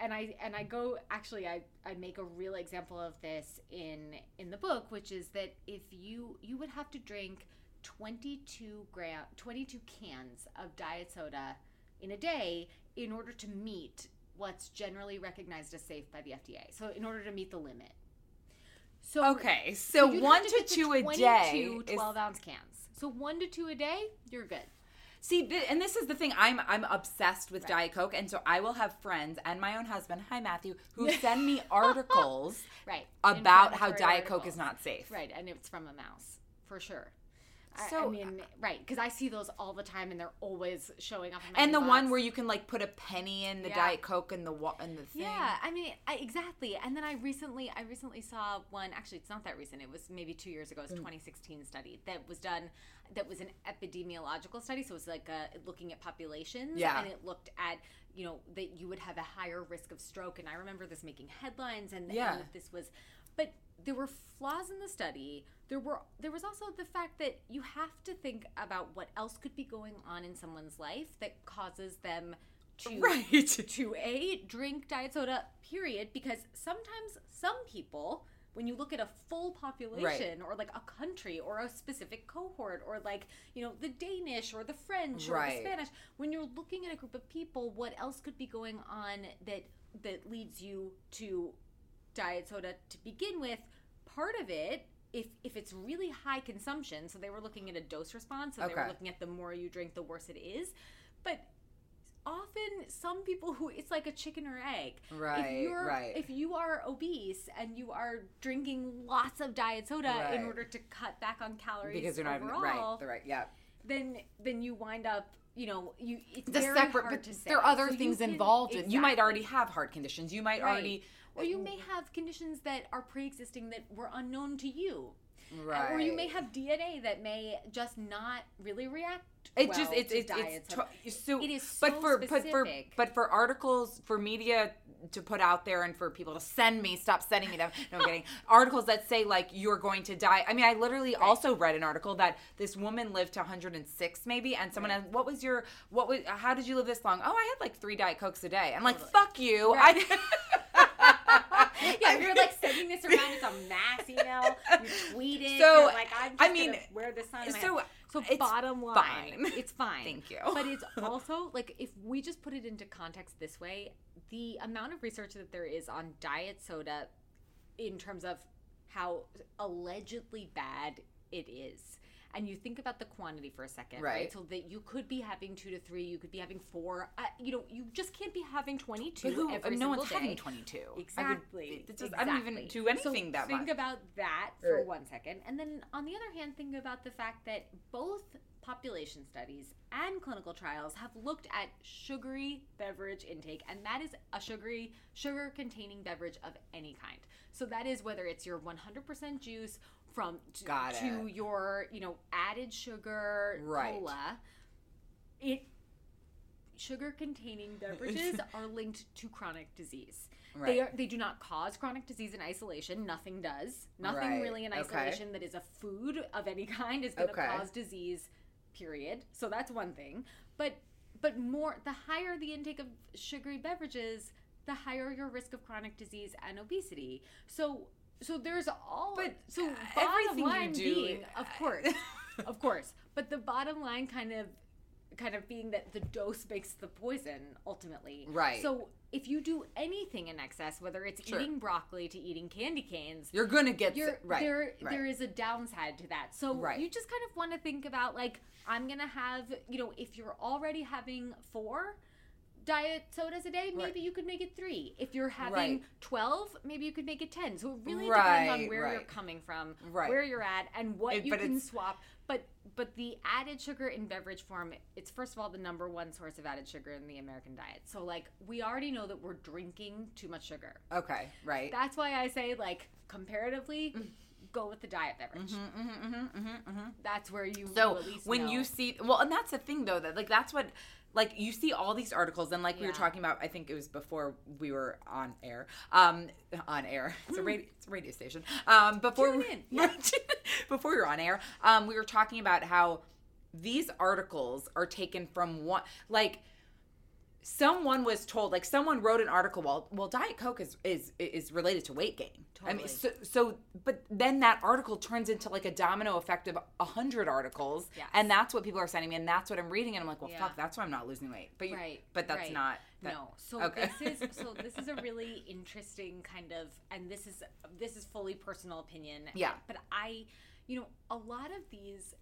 and I and I go actually I, I make a real example of this in in the book, which is that if you you would have to drink 22 gram 22 cans of diet soda in a day in order to meet what's generally recognized as safe by the FDA. So in order to meet the limit. So Okay, so you'd one have to two a 22 day is- 12 ounce cans. So one to two a day, you're good. See, th- and this is the thing. I'm I'm obsessed with Diet Coke, and so I will have friends and my own husband, hi Matthew, who send me articles Right. about how Diet Coke articles. is not safe. Right, and it's from a mouse, for sure. I- I, mean, right, because I see those all the time, and they're always showing up. In my And the one where you can like put a penny in the Yeah. Diet Coke and the wa- and the thing. Yeah, I mean, I, exactly. And then I recently, I recently saw one. Actually, it's not that recent. It was maybe two years ago. It was Mm. 2016 study that was done. That was an epidemiological study. So it was like uh looking at populations. Yeah. And it looked at you know that you would have a higher risk of stroke. And I remember this making headlines. And, Yeah. and this was, but there were flaws in the study. There were there was also the fact that you have to think about what else could be going on in someone's life that causes them to Right. to a drink diet soda period because sometimes some people when you look at a full population or like a country or a specific cohort or like you know the danish or the french or the spanish when you're looking at a group of people what else could be going on that that leads you to diet soda to begin with part of it if if it's really high consumption so they were looking at a dose response so they were looking at the more you drink the worse it is but often some people who it's like a chicken or egg Right, if you're right. if you are obese and you are drinking lots of diet soda in order to cut back on calories because you're not even overall, right. The right. Yeah. then then you wind up you know you it's The separate, but there are other So things can- involved. in You might already have heart conditions. You might Right. already. Or you may have conditions that are pre-existing that were unknown to you. Right. or you may have DNA that may just not really react It well just it's to it's, diet it's so It is but so for but for specific. but for articles for media to put out there and for people to send me stop sending me them. No I'm kidding. Articles that say like you're going to die. I mean I literally also read an article that this woman lived to 106 maybe and someone asked what was your what was how did you live this long? Oh I had like three diet cokes a day. I'm like fuck you. Right. I yeah, you're like sending this around. It's a mass email. You tweet it. So, like, I'm just I mean, wear this on. so so bottom line, fine. it's fine. Thank you. But it's also like if we just put it into context this way, the amount of research that there is on diet soda, in terms of how allegedly bad it is. And you think about the quantity for a second, right? Right. So that you could be having two to three, you could be having four. Uh, you know, you just can't be having twenty-two But who, every no single one's day. having 22 I would- Exactly. I don't even Exactly. do anything so that think much about that for Right. one second. And then on the other hand, think about the fact that both population studies and clinical trials have looked at sugary beverage intake, and that is a sugary, sugar containing beverage of any kind. So that is whether it's your 100% juice from to, Got to your, you know, added sugar Right. cola. It sugar containing beverages are linked to chronic disease. They Right. are they do not cause chronic disease in isolation. Nothing does. Nothing Right. really in Okay. isolation that is a food of any kind is going to Okay. cause disease. Period. So that's one thing. But but more the higher the intake of sugary beverages, the higher your risk of chronic disease and obesity. So so there's all But, so bottom everything you line do- being of course of course but the bottom line kind of kind of being that the dose makes the poison ultimately Right. so if you do anything in excess whether it's Sure. eating broccoli to eating candy canes you're gonna get you're, right there right. there is a downside to that so Right. you just kind of want to think about like i'm gonna have you know if you're already having four diet sodas a day maybe Right. you could make it three if you're having Right. 12 maybe you could make it 10 so it really depends on where you're coming from Right. where you're at and what It- you can swap but but the added sugar in beverage form it's first of all the number one source of added sugar in the american diet so like we already know that we're drinking too much sugar okay right that's why I say, like, comparatively, Mm. Go with the diet beverage. That's where you Mm-hmm, so you at least when know. you see well and that's the thing though that like that's what like you see all these articles and like we were talking about i think it was before we were on air. Um on air. It's a radio it's a radio station. Um before Tune we- in, yeah. before we were on air um we were talking about how these articles are taken from one like someone was told like someone wrote an article well well diet coke is is is related to weight gain i mean Totally. so, so but then that article turns into like a domino effect of a hundred articles Yes. and that's what people are sending me and that's what i'm reading and i'm like well Yeah. fuck that's why i'm not losing weight but you, right, but that's right. not that, no. So okay. this is so this is a really interesting kind of, and this is this is fully personal opinion. Yeah. But I, you know, a lot of these,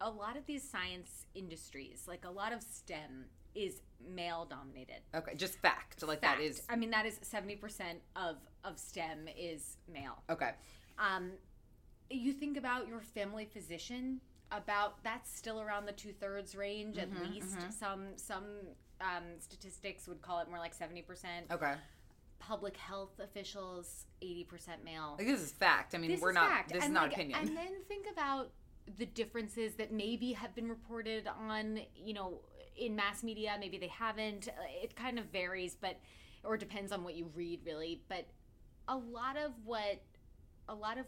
a lot of these science industries, like a lot of STEM, is male dominated. okay just fact like that Fact. is I mean, that is seventy percent of of STEM is male. okay Um, you think about your family physician. About that's still around the two thirds range Mm-hmm, at least. Some some um, statistics would call it more like seventy percent. okay Public health officials eighty percent male. like this is fact i mean This we're not fact. this is not like, opinion And then think about the differences that maybe have been reported on, you know, in mass media. Maybe they haven't. It kind of varies, but or depends on what you read, really. But a lot of what, a lot of,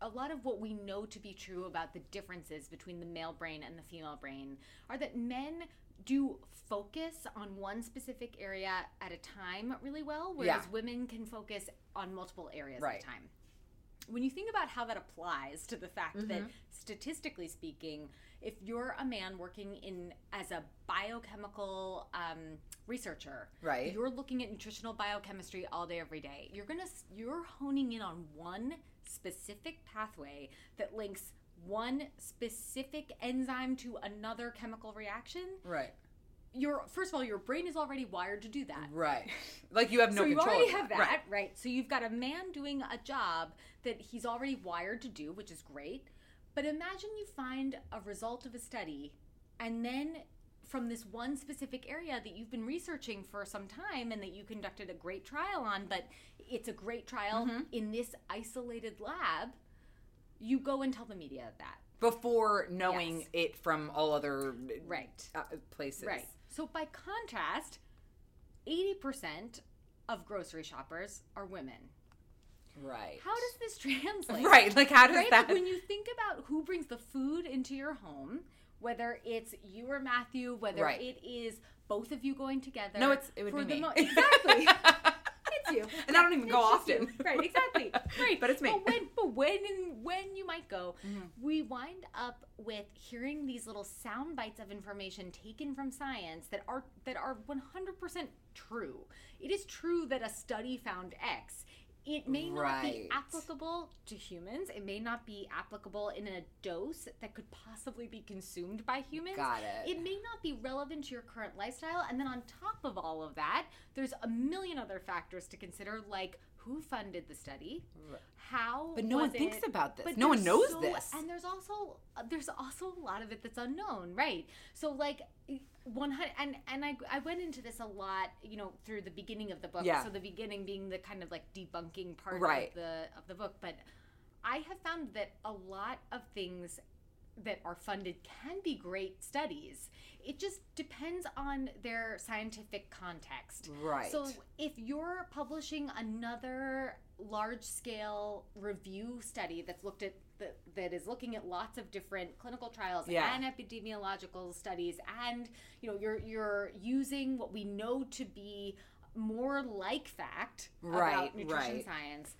a lot of what we know to be true about the differences between the male brain and the female brain are that men do focus on one specific area at a time really well, whereas Yeah. women can focus on multiple areas Right. at a time when you think about how that applies to the fact that Mm-hmm. statistically speaking if you're a man working in as a biochemical um, researcher Right. you're looking at nutritional biochemistry all day every day you're gonna you're honing in on one specific pathway that links one specific enzyme to another chemical reaction right your first of all your brain is already wired to do that right like you have no so you control already have that, right. right. So you've got a man doing a job that he's already wired to do, which is great. But imagine you find a result of a study, and then from this one specific area that you've been researching for some time and that you conducted a great trial on, but it's a great trial Mm-hmm. in this isolated lab, you go and tell the media that. before knowing Yes. it from all other Right. uh, places. Right. So by contrast, 80% of grocery shoppers are women. Right. How does this translate? Right. Like how does right? that? Like when you think about who brings the food into your home, whether it's you or Matthew, whether Right. it is both of you going together. No, it's- it would for be the me. exactly. it's you. And I don't even go just you. often. Right, exactly. Right. But it's me. Mm-hmm. But when but when and when you might go, we wind up with hearing these little sound bites of information taken from science that are that are 100% true. It is true that a study found X. It may not be applicable to humans. It may not be applicable in a dose that could possibly be consumed by humans. Got it. It may not be relevant to your current lifestyle. And then on top of all of that, there's a million other factors to consider, like who funded the study, how. But no one was thinks it- about this. but No one knows so- this. And there's also there's also a lot of it that's unknown, right? So like. One hundred and and I I went into this a lot, you know, through the beginning of the book. Yeah. So the beginning being the kind of like debunking part Right. of the of the book, but I have found that a lot of things that are funded can be great studies. It just depends on their scientific context. Right. So if you're publishing another large scale review study that's looked at that, that is looking at lots of different clinical trials Yeah. and epidemiological studies and you know you're you're using what we know to be more like fact Right, about nutrition right. science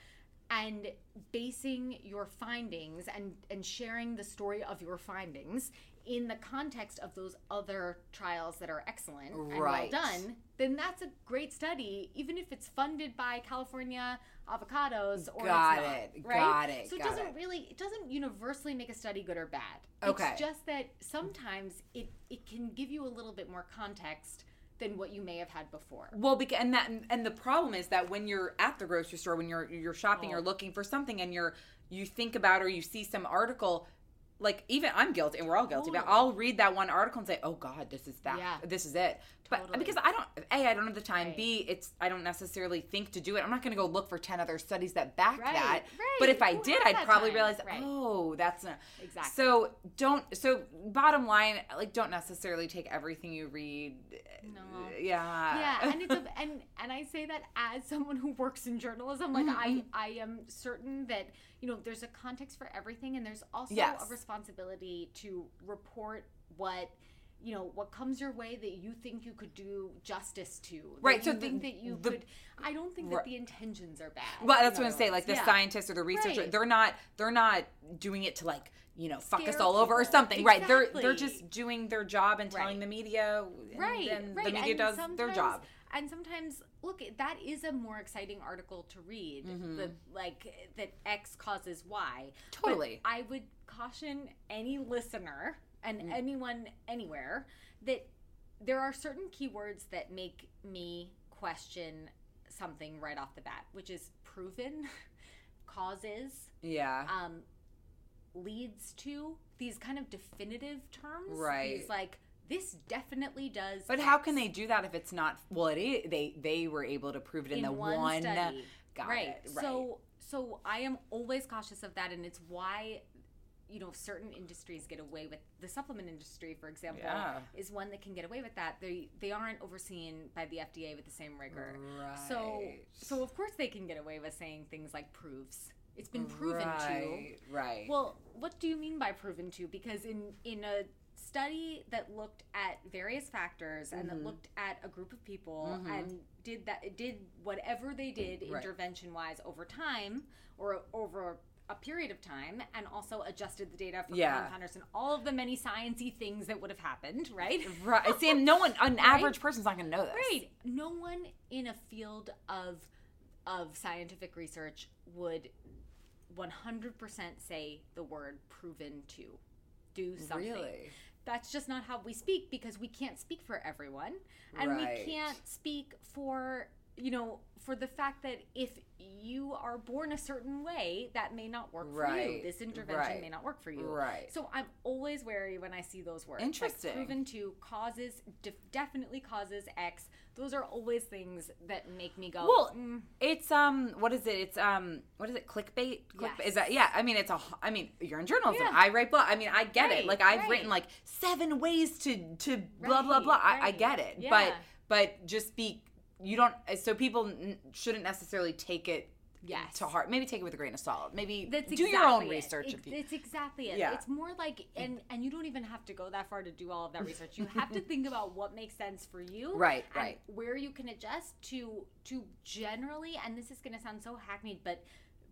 and basing your findings and and sharing the story of your findings in the context of those other trials that are excellent Right. and well done then that's a great study even if it's funded by california avocados or Got not, it, right? got it, so it got doesn't it. really it doesn't universally make a study good or bad Okay. it's just that sometimes it it can give you a little bit more context than what you may have had before Well, because and that and the problem is that when you're at the grocery store, when you're you're shopping Oh. or looking for something, and you're you think about or you see some article, like even I'm guilty, and we're all guilty. But I'll read that one article and say, "Oh God, this is that. Yeah. This is it." But because I don't, a, I don't have the time. Right. B, it's I don't necessarily think to do it. I'm not going to go look for ten other studies that back Right, that. right. But if I Who did, I'd probably time? realize, oh, that's not Exactly. So don't. So bottom line, like, don't necessarily take everything you read. No. Yeah. yeah and it's a, and and i say that as someone who works in journalism like i Mm-hmm. i am certain that you know there's a context for everything and there's also Yes. a responsibility to report what you know what comes your way that you think you could do justice to Right, so think the- that you the- could i don't think that the intentions are bad Well, that's what I'm saying. Like the Yeah. scientists or the researchers, Right. they're not they're not doing it to like you know fuck us Scare all over or people. something, right? They're they're just doing their job and telling Right. the media, and right then right the media and does their job. and sometimes look that is a more exciting article to read Mm-hmm. the, like that x causes y But Totally. i would caution any listener and Mm. anyone anywhere that there are certain keywords that make me question something right off the bat which is proven causes Yeah, um, leads to these kind of definitive terms. Right. These like this definitely does. but how can they do that if it's not? Well, it is, they they were able to prove it in, in the one, one. right. it. Right. So so I am always cautious of that, and it's why. You know, certain industries get away with the supplement industry, for example, Yeah. is one that can get away with that. They they aren't overseen by the FDA with the same rigor. So Right. so so of course they can get away with saying things like proves. It's been proven to. right, Right. Well, what do you mean by proven to? Because in in a study that looked at various factors and Mm-hmm. that looked at a group of people and did that did whatever they did Right. intervention wise over time or over a period of time and also adjusted the data for Yeah. confounders and all of the many sciencey things that would have happened, right? right. And no one, an average person's not going to know this. Right. No one in a field of of scientific research would 100% say the word proven to do something. Really? That's just not how we speak because we can't speak for everyone and Right. we can't speak for you know, for the fact that if you are born a certain way, that may not work for you. This intervention right, may not work for you. right. So I'm always wary when I see those words. Interesting. Like proven to causes, def- definitely causes X. Those are always things that make me go. Well, "Mm, it's um, what is it? It's um, what is it? Clickbait? Click, Yes. Is that yeah? I mean, it's a. I mean, you're in journalism. Yeah. I write blog. I mean, I get it. Like I've right. written like seven ways to to blah blah Right, blah. I, I get it. Yeah. But but just be. You don't. So people n- shouldn't necessarily take it. Yes. To heart. Maybe take it with a grain of salt. Maybe That's do your own it. research. You, It's exactly it. Yeah. It's more like, and and you don't even have to go that far to do all of that research. You have to think about what makes sense for you, Right, and right. Where you can adjust to to generally, and this is going to sound so hackneyed, but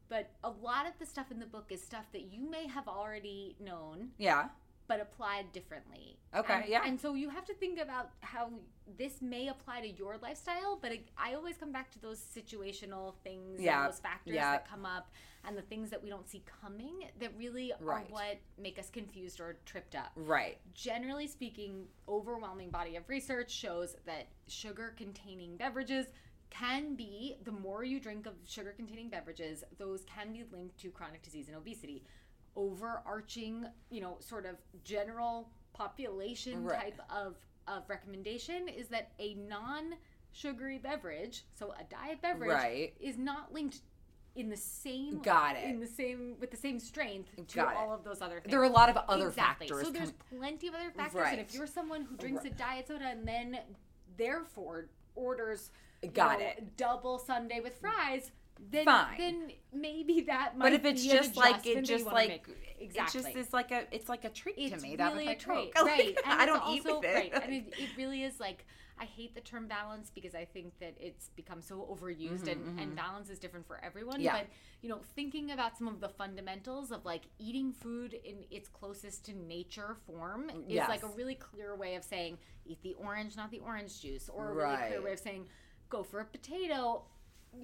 but a lot of the stuff in the book is stuff that you may have already known, yeah. But applied differently. Okay, And- yeah. And so you have to think about how this may apply to your lifestyle, but it, I always come back to those situational things, Yeah, and those factors yeah. that come up, and the things that we don't see coming that really Right. are what make us confused or tripped up. Right. Generally speaking, overwhelming body of research shows that sugar-containing beverages can be the more you drink of sugar-containing beverages, those can be linked to chronic disease and obesity. Overarching, you know, sort of general population Right. type of of recommendation is that a non-sugary beverage, so a diet beverage, Right. is not linked in the same Got it. in the same with the same strength to Got it. all of those other things. There are a lot of other exactly. factors. So there's com- plenty of other factors, Right. and if you're someone who drinks a diet soda and then therefore orders, Got know, it. double sundae with fries, then Fine. then maybe that might. but if it's be just like it just like exactly. just is like a it's like a treat it's to me. that really with a trait, Coke. right? Like, I don't eat also, with it. right? And it, it really is like I hate the term balance because I think that it's become so overused, and, and balance is different for everyone. Mm-hmm, Yeah. But you know, thinking about some of the fundamentals of like eating food in its closest to nature form is Yes. like a really clear way of saying eat the orange, not the orange juice, or a really clear way of saying go for a potato.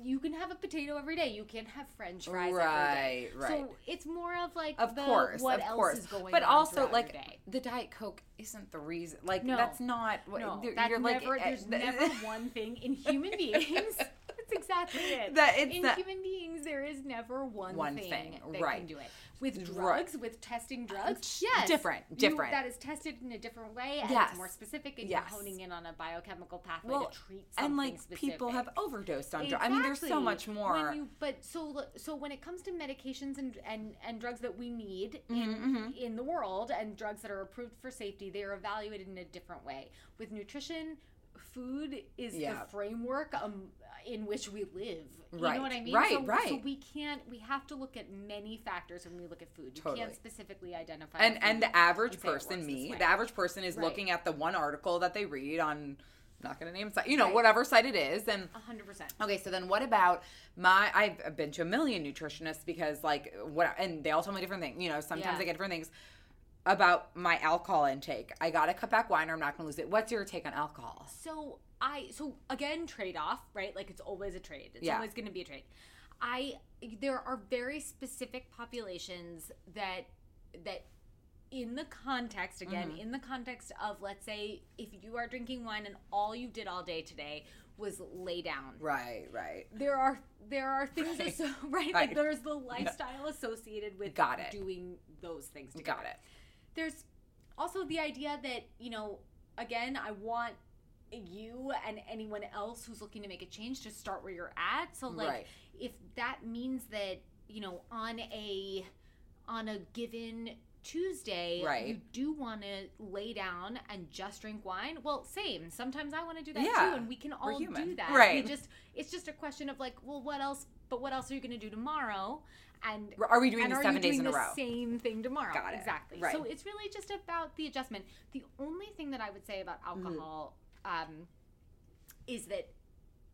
You can have a potato every day. You can't have French fries every day. Right, right. So it's more of like of the, course, what of else course. is going but on also like the diet coke isn't the reason. Like No. that's not what No, you're, that's you're like. never. eh, There's th- never one thing in human beings. That's exactly it. That- it's in that- human beings, there is never one, One thing, thing, that right. can do it. With Right. drugs, with testing drugs, d- yes, different, You- different. that is tested in a different way, and Yes. it's more specific, and Yes. you're honing in on a biochemical pathway well, to treat something and like specific. people have overdosed on drugs. I mean, there's so much more. When you, but so so when it comes to medications and and, and drugs that we need Mm-hmm, in in the world and drugs that are approved for safety, they are evaluated in a different way. With nutrition, food is Yeah. the framework um, in which we live. You Right. know what I mean? Right, so, So we can't. We have to look at many factors when we look at food. You Totally. can't specifically identify. and and the average person, me, the average person is Right. looking at the one article that they read on. I'm not gonna name site, you know, Right. whatever site it is, and hundred percent. Okay, so then what about my? I've I've been to a million nutritionists because like what, and they all tell me different things. You know, sometimes Yeah. I get different things about my alcohol intake. I gotta cut back wine, or I'm not gonna lose it. What's your take on alcohol? So I so again trade off, right? Like it's always a trade. It's Yeah. always going to be a trade. I there are very specific populations that that in the context again Mm-hmm. in the context of let's say if you are drinking wine and all you did all day today was lay down Right, right. there are there are things Right. asso- right, Right. like there's the lifestyle associated with Got it. doing those things Got together. it. there's also the idea that you know again i want you and anyone else who's looking to make a change to start where you're at so like Right. if that means that you know on a on a given Tuesday, Right. you do want to lay down and just drink wine. Well, same. Sometimes I want to do that Yeah, too, and we can all do that. Right. We just it's just a question of like, well, what else? But what else are you going to do tomorrow? And Are we doing are seven you days doing in a the row? Same thing tomorrow. Got it. Exactly. Right. So it's really just about the adjustment. The only thing that I would say about Mm-hmm. alcohol um, is that.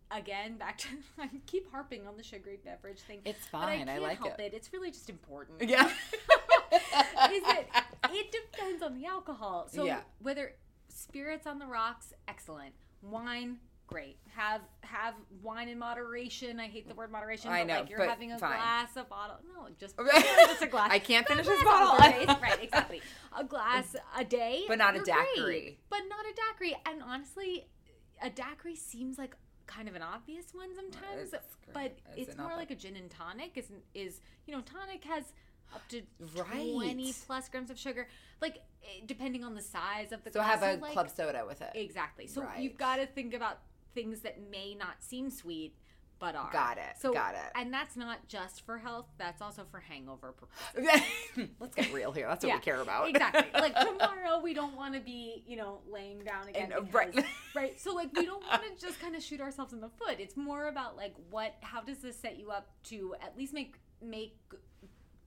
Again, back to I keep harping on the sugary beverage thing. It's but I fine. I can't like help it. It's really just important Yeah. is that it depends on the alcohol. So Yeah. whether spirits on the rocks, excellent. Wine, great. Have have wine in moderation. I hate the word moderation. I but know, like you're but having a fine. glass, a bottle. No, just, just a glass. I can't finish this bottle. right, exactly. A glass a day, But not a daiquiri. great. But not a daiquiri. And honestly, a daiquiri seems like kind of an obvious one sometimes, It's but it's it more that- like a gin and tonic. Is is you know tonic has up to Right. twenty plus grams of sugar, like eh, depending on the size of the. So glass. have a like- club soda with it. Exactly. So Right. you've got to think about things that may not seem sweet but are. Got it, So got it. And that's not just for health. That's also for hangover purposes. Let's get real here. That's what Yeah, we care about. exactly. Like tomorrow, we don't want to be, you know, laying down again. And, uh, because, right. right. So like, we don't want to just kind of shoot ourselves in the foot. It's more about like, what? How does this set you up to at least make make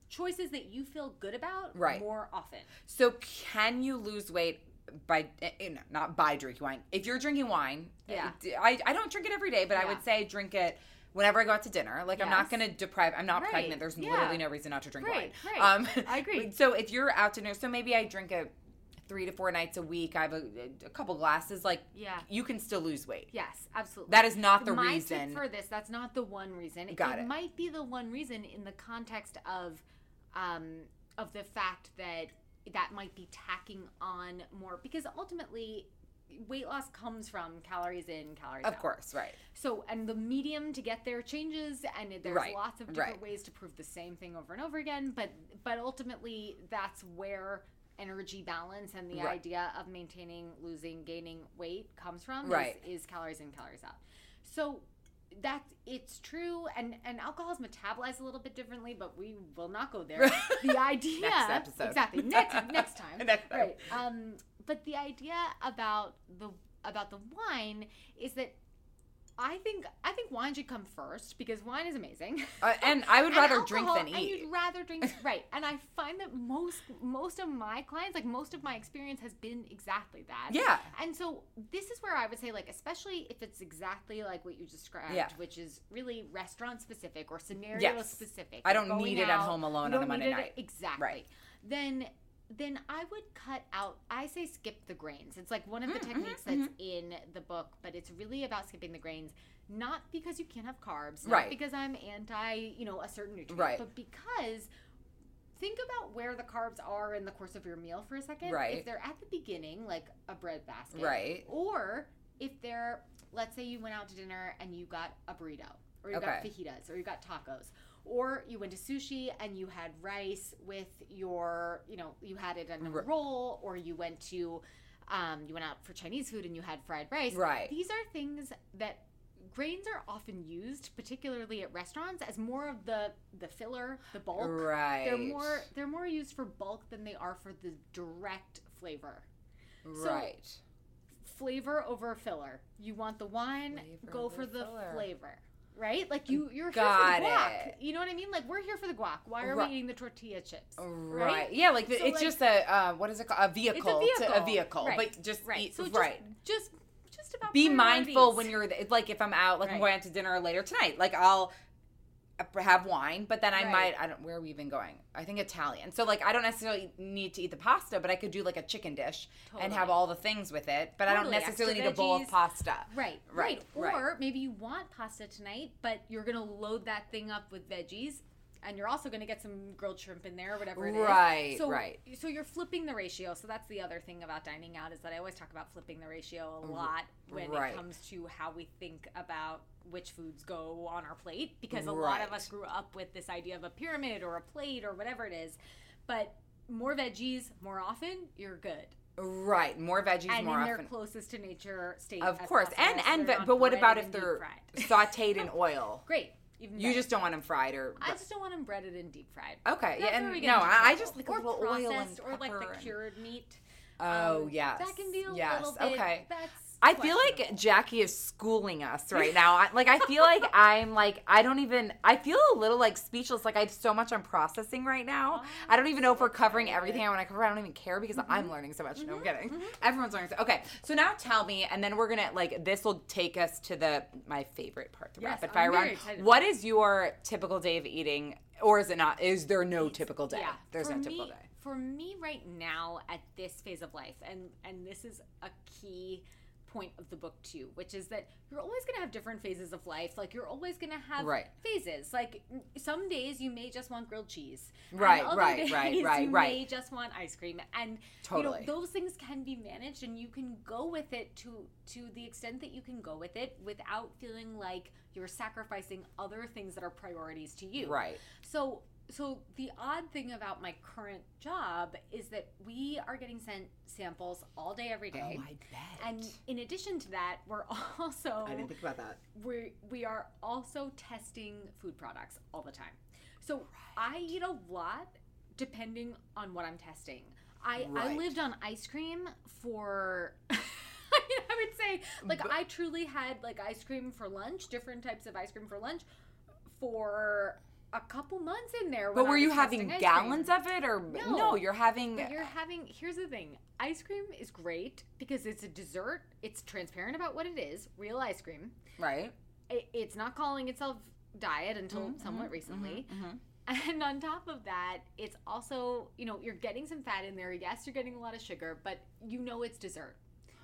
choices that you feel good about Right. more often? So can you lose weight by eh, eh, not by drinking wine? If you're drinking wine, Yeah. eh, I I don't drink it every day, but I would say drink it whenever I go out to dinner. Like I'm not to deprive. I'm not Right. pregnant. There's Yeah. literally no reason not to drink Right, wine. right. I agree. So if you're out to dinner, so maybe I drink it three to four nights a week. I have a, a couple glasses. Like Yeah. you can still lose weight. Yes, absolutely. That is not the My reason. for this. That's not the one reason. Got it. might be the one reason in the context of, um, of the fact that that might be tacking on more because ultimately, weight loss comes from calories in, calories Of out. Of course, right. So, and the medium to get there changes, and there's Right, lots of different right. ways to prove the same thing over and over again. But, but ultimately, that's where energy balance and the Right. idea of maintaining, losing, gaining weight comes from. is- Right. Is, calories in, calories out. So. That it's true, and and alcohol is metabolized a little bit differently, but we will not go there. the idea, Next episode. exactly next next time, Next time. right? Um, but the idea about the about the wine is that I think I think wine should come first because wine is amazing. Uh, and I would And rather drink than And eat. you'd rather drink, right? And I find that most most of my clients, like most of my experience, has been exactly that. Yeah. And so this is where I would say, like, especially if it's exactly like what you described, Yeah. which is really restaurant specific or scenario Yes. specific. I don't need it at home alone on a Monday it- night. Exactly. Right. Then then I would cut out I say skip the grains. It's like one of the Mm, techniques mm-hmm, that's in the book, but it's really about skipping the grains. Not because you can't have carbs, not Right. because I'm anti, you know, a certain nutrient, Right. but because think about where the carbs are in the course of your meal for a second. Right. If they're at the beginning, like a bread basket. Right. Or if they're, let's say you went out to dinner and you got a burrito, or you got fajitas, or you got tacos. Or you went to sushi and you had rice with your, you know, you had it in a roll, or you went to, um, you went out for Chinese food and you had fried rice. Right. These are things that grains are often used, particularly at restaurants, as more of the the filler, the bulk. Right. They're more they're more used for bulk than they are for the direct flavor. So, Right. Flavor over filler. You want the wine, Flavor go for the filler. flavor. Right? Like you you're Got here for the guac. it. You know what I mean? Like we're here for the guac. Why are Right. we eating the tortilla chips? Right. Yeah, like the, So, it's like- just a uh, what is it called? A vehicle. It's a To, vehicle. a vehicle. Right. But just right. eat, so just, right. just just about Be mindful when you're like if I'm out, like I'm going out to dinner later tonight. Like I'll Uh, have wine, but then I Right. might I don't where are we even going? I think Italian. So like I don't necessarily need to eat the pasta, but I could do like a chicken dish and have all the things with it. But I don't necessarily Extra need a bowl of pasta. Right, Right, right. right. Or maybe you want pasta tonight, but you're gonna load that thing up with veggies, and you're also gonna get some grilled shrimp in there, or whatever it is. Right, so, right. So you're flipping the ratio. So that's the other thing about dining out is that I always talk about flipping the ratio a mm, lot when right. it comes to how we think about which foods go on our plate, because a lot of us grew up with this idea of a pyramid or a plate or whatever it is. But more veggies more often, you're good. Right. More veggies And more in their often. closest to nature state. Of course. And and ve- but what about if they're sauteed in oil? Great. Even You better. just don't want them fried or I just don't want them breaded and deep fried. Okay, yeah, and no, I- I just like a or little oil and or like the cured meat. Oh Um, yes, that can be a yes. little bit. Okay, That's I feel like. Jackie is schooling us right now. I, like I feel like I'm like I don't even. I feel a little like speechless. Like I have so much I'm processing right now. I don't even know if we're covering everything I want to cover. I don't even care because Mm-hmm. I'm learning so much. No, I'm kidding. Everyone's learning. So, okay, so now tell me, and then we're gonna like this will take us to the my favorite part, the Yes, rapid fire round. What is your typical day of eating, or is it not? Is there no typical day? Yeah, There's for no typical me, day. For me, right now at this phase of life, and and this is a key point of the book too, which is that you're always going to have different phases of life. Like you're always going to have Right. phases. Like some days you may just want grilled cheese. Right, right, right, right, you right. may just want ice cream. And Totally. you know, those things can be managed and you can go with it to to the extent that you can go with it without feeling like you're sacrificing other things that are priorities to you. Right. So so the odd thing about my current job is that we are getting sent samples all day every day. Oh, I bet. And in addition to that, we're also I didn't think about that. we we are also testing food products all the time. So I eat a lot depending on what I'm testing. I, I lived on ice cream for I mean, I would say like I truly had like ice cream for lunch, different types of ice cream for lunch for a couple months in there. But were you having gallons cream. of it, or No. no? You're having But you're having here's the thing. Ice cream is great because it's a dessert. It's transparent about what it is, real ice cream right. it, it's not calling itself diet until Mm-hmm, somewhat mm-hmm, recently. Mm-hmm, mm-hmm. And on top of that, it's also, you know, you're getting some fat in there. Yes, you're getting a lot of sugar, but you know it's dessert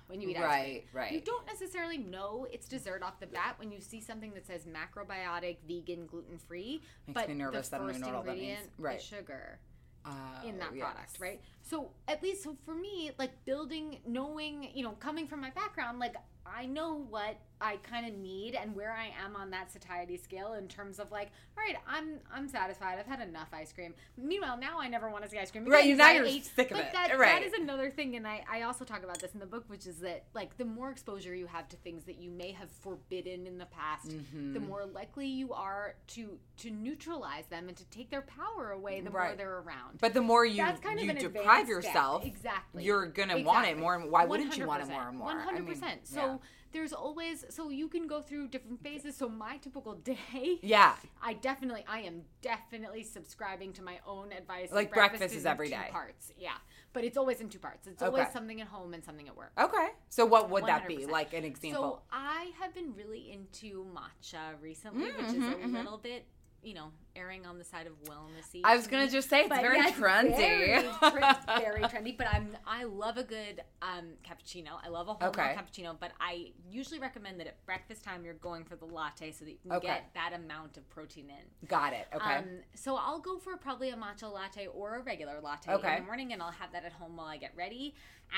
when you eat ice cream. Right, right. You don't necessarily know it's dessert off the bat when you see something that says macrobiotic, vegan, gluten free. Makes But me nervous the that I don't first know what that means. ingredient Right. is sugar Uh, in that yes. product, right? So at least so for me, like building, knowing, you know, coming from my background, like I know what I kind of need and where I am on that satiety scale in terms of like, all right, I'm I'm satisfied. I've had enough ice cream. Meanwhile, now I never want to see ice cream. Right, again now you're ate- sick of it. That, Right. that is another thing, and I I also talk about this in the book, which is that like the more exposure you have to things that you may have forbidden in the past, Mm-hmm. the more likely you are to to neutralize them and to take their power away. The more they're around. But the more you That's kind you an deprive advanced step. yourself, Exactly. you're gonna want it more. and Why wouldn't you want it more and more? One hundred percent. So yeah. There's always so you can go through different phases. So my typical day, Yeah. I definitely I am definitely subscribing to my own advice. Like breakfast is in every two day. Parts, yeah, but it's always in two parts. It's always Okay. something at home and something at work. Okay. So what would that be? Like an example? So? I have been really into matcha recently, Mm, which is mm-hmm, a little bit, you know, erring on the side of wellnessy. I was gonna just say it's But very yeah, trendy. Very, tre- very trendy. But I'm I love a good um, cappuccino. I love a whole Okay. cappuccino. But I usually recommend that at breakfast time you're going for the latte so that you can Okay. get that amount of protein in. Got it. Okay. Um, so I'll go for probably a matcha latte or a regular latte Okay. in the morning, and I'll have that at home while I get ready.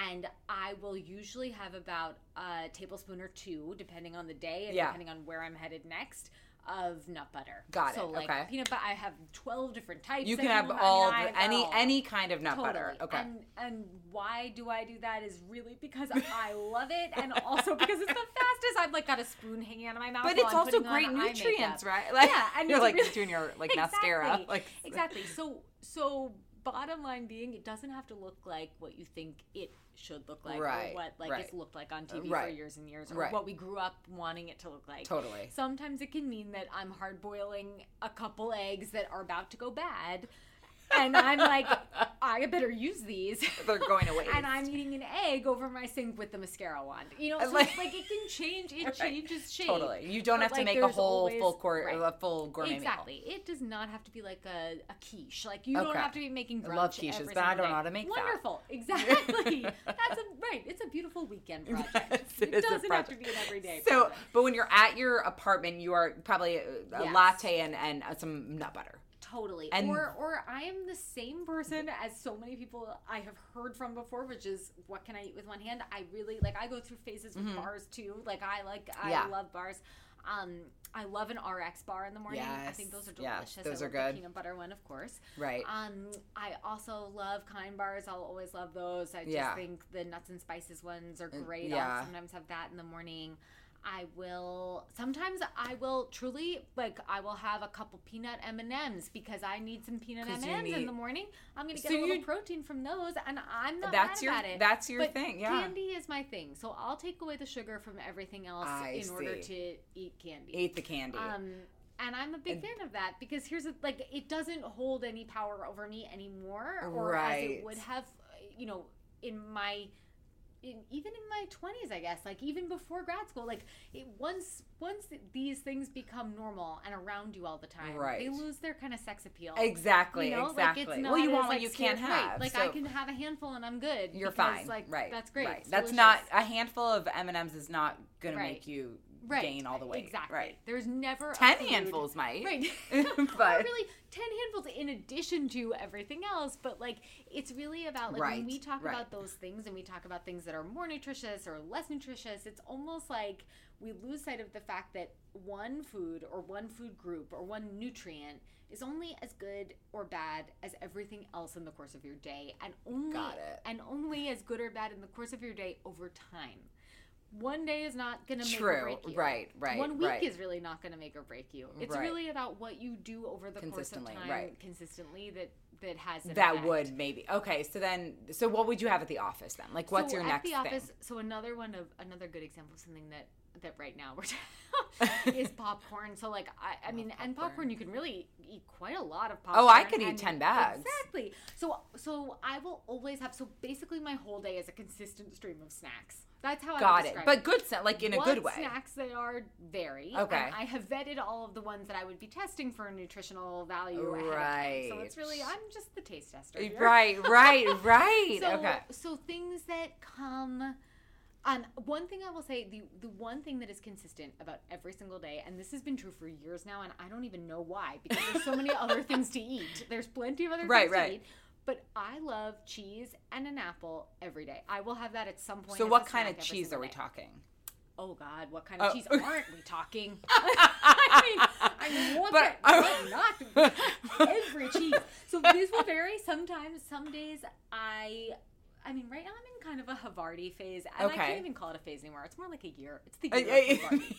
And I will usually have about a tablespoon or two, depending on the day and Yeah. depending on where I'm headed next, of nut butter. Got so it, like okay. peanut butter. I have twelve different types. you can have home. I mean, all the, any all. any kind of nut Totally. butter. Okay. And and why do I do that is really because I love it, and also because it's the fastest. I've like got a spoon hanging out of my mouth. but it's I'm also great nutrients, right? Like, yeah, and you're like really- doing your like mascara. Exactly. Like exactly. So so bottom line being, it doesn't have to look like what you think it should look like, Right, or what like right. it's looked like on TV for years and years, or Right. what we grew up wanting it to look like. Totally. Sometimes it can mean that I'm hard boiling a couple eggs that are about to go bad. And I'm like, I better use these. They're going waste. And I'm eating an egg over my sink with the mascara wand. You know, so Like- it's like it can change. It Right. changes shape. Totally. You don't But, have to make a whole always- full court, right. a full gourmet meal. Exactly. It does not have to be like a, a quiche. Like you don't have to be making brunch I love quiches, but I don't know how to make that. Wonderful. Exactly. That's a right. It's a beautiful weekend project. Yes, it, doesn't have to be an everyday. So, project. but when you're at your apartment, you are probably a, a Yes. latte and, and uh, some nut butter. Totally. And- or or I am the same person as so many people I have heard from before, which is what can I eat with one hand? I really like I go through phases with bars too. Like I like I Mm-hmm. Yeah. love bars. Um I love an RX bar in the morning. I think those are delicious. yes, those I are good. peanut butter one, of course. Right. Um I also love kind bars. I'll always love those. I just Yeah. think the nuts and spices ones are great. yeah. I'll sometimes have that in the morning. I will sometimes I will truly like I will have a couple peanut M and M's because I need some peanut M and M's in the morning. I'm gonna get So a little protein from those, and I'm not That's mad your- about it. that's your But thing, yeah. Candy is my thing, so I'll take away the sugar from everything else I in order to eat candy. Eat the candy. Um, and I'm a big fan of that because here's a, like it doesn't hold any power over me anymore, or as it would have, you know, in my in, even in my 20s i guess like even before grad school like it, once once these things become normal and around you all the time Right. they lose their kind of sex appeal Exactly, you know? exactly. like it's Well, you want what like, you can't right, have, like i can have a handful and i'm good You're because, fine. like right. that's great Right. That's delicious. not a handful of M and M's is not gonna Right. make you right. gain all the weight. exactly Right. there's never Ten food- handfuls might. Right. but really 10 handfuls in addition to everything else, but like it's really about like Right, when we talk right. about those things and we talk about things that are more nutritious or less nutritious, it's almost like we lose sight of the fact that one food or one food group or one nutrient is only as good or bad as everything else in the course of your day and only and only as good or bad in the course of your day over time. One day is not going to make True. or break you. Right, right, One week right. is really not going to make or break you. It's Right. really about what you do over the course of Consistently, time right. consistently that that has an that effect. would maybe okay. So then, so what would you have at the office then? Like, what's So your at next the office thing? so another one of another good example of something that that right now we're is popcorn so like i, I mean and popcorn you can really eat quite a lot of popcorn Oh, I could eat 10 bags. exactly so so i will always have so basically my whole day is a consistent stream of snacks that's how I Got would it. But good, like in a good way. snacks they are vary. Okay. And I have vetted all of the ones that I would be testing for nutritional value. of. So it's really I'm just the taste tester. here. Right, right, right. So, okay. so things that come. Um, one thing I will say, the the one thing that is consistent about every single day, and this has been true for years now, and I don't even know why, because there's so many other things to eat. There's plenty of other Right, things right. to eat. But I love cheese and an apple every day. I will have that at some point. So, what kind of cheese are we day. talking? Oh God, what kind of Oh. cheese aren't we talking? I mean, I mean, what, But- what not every cheese. So these will vary. Sometimes, some days, I, I mean, right now I'm in kind of a Havarti phase, and I can't even call it a phase anymore. It's more like a year. It's the Uh, year of Havarti.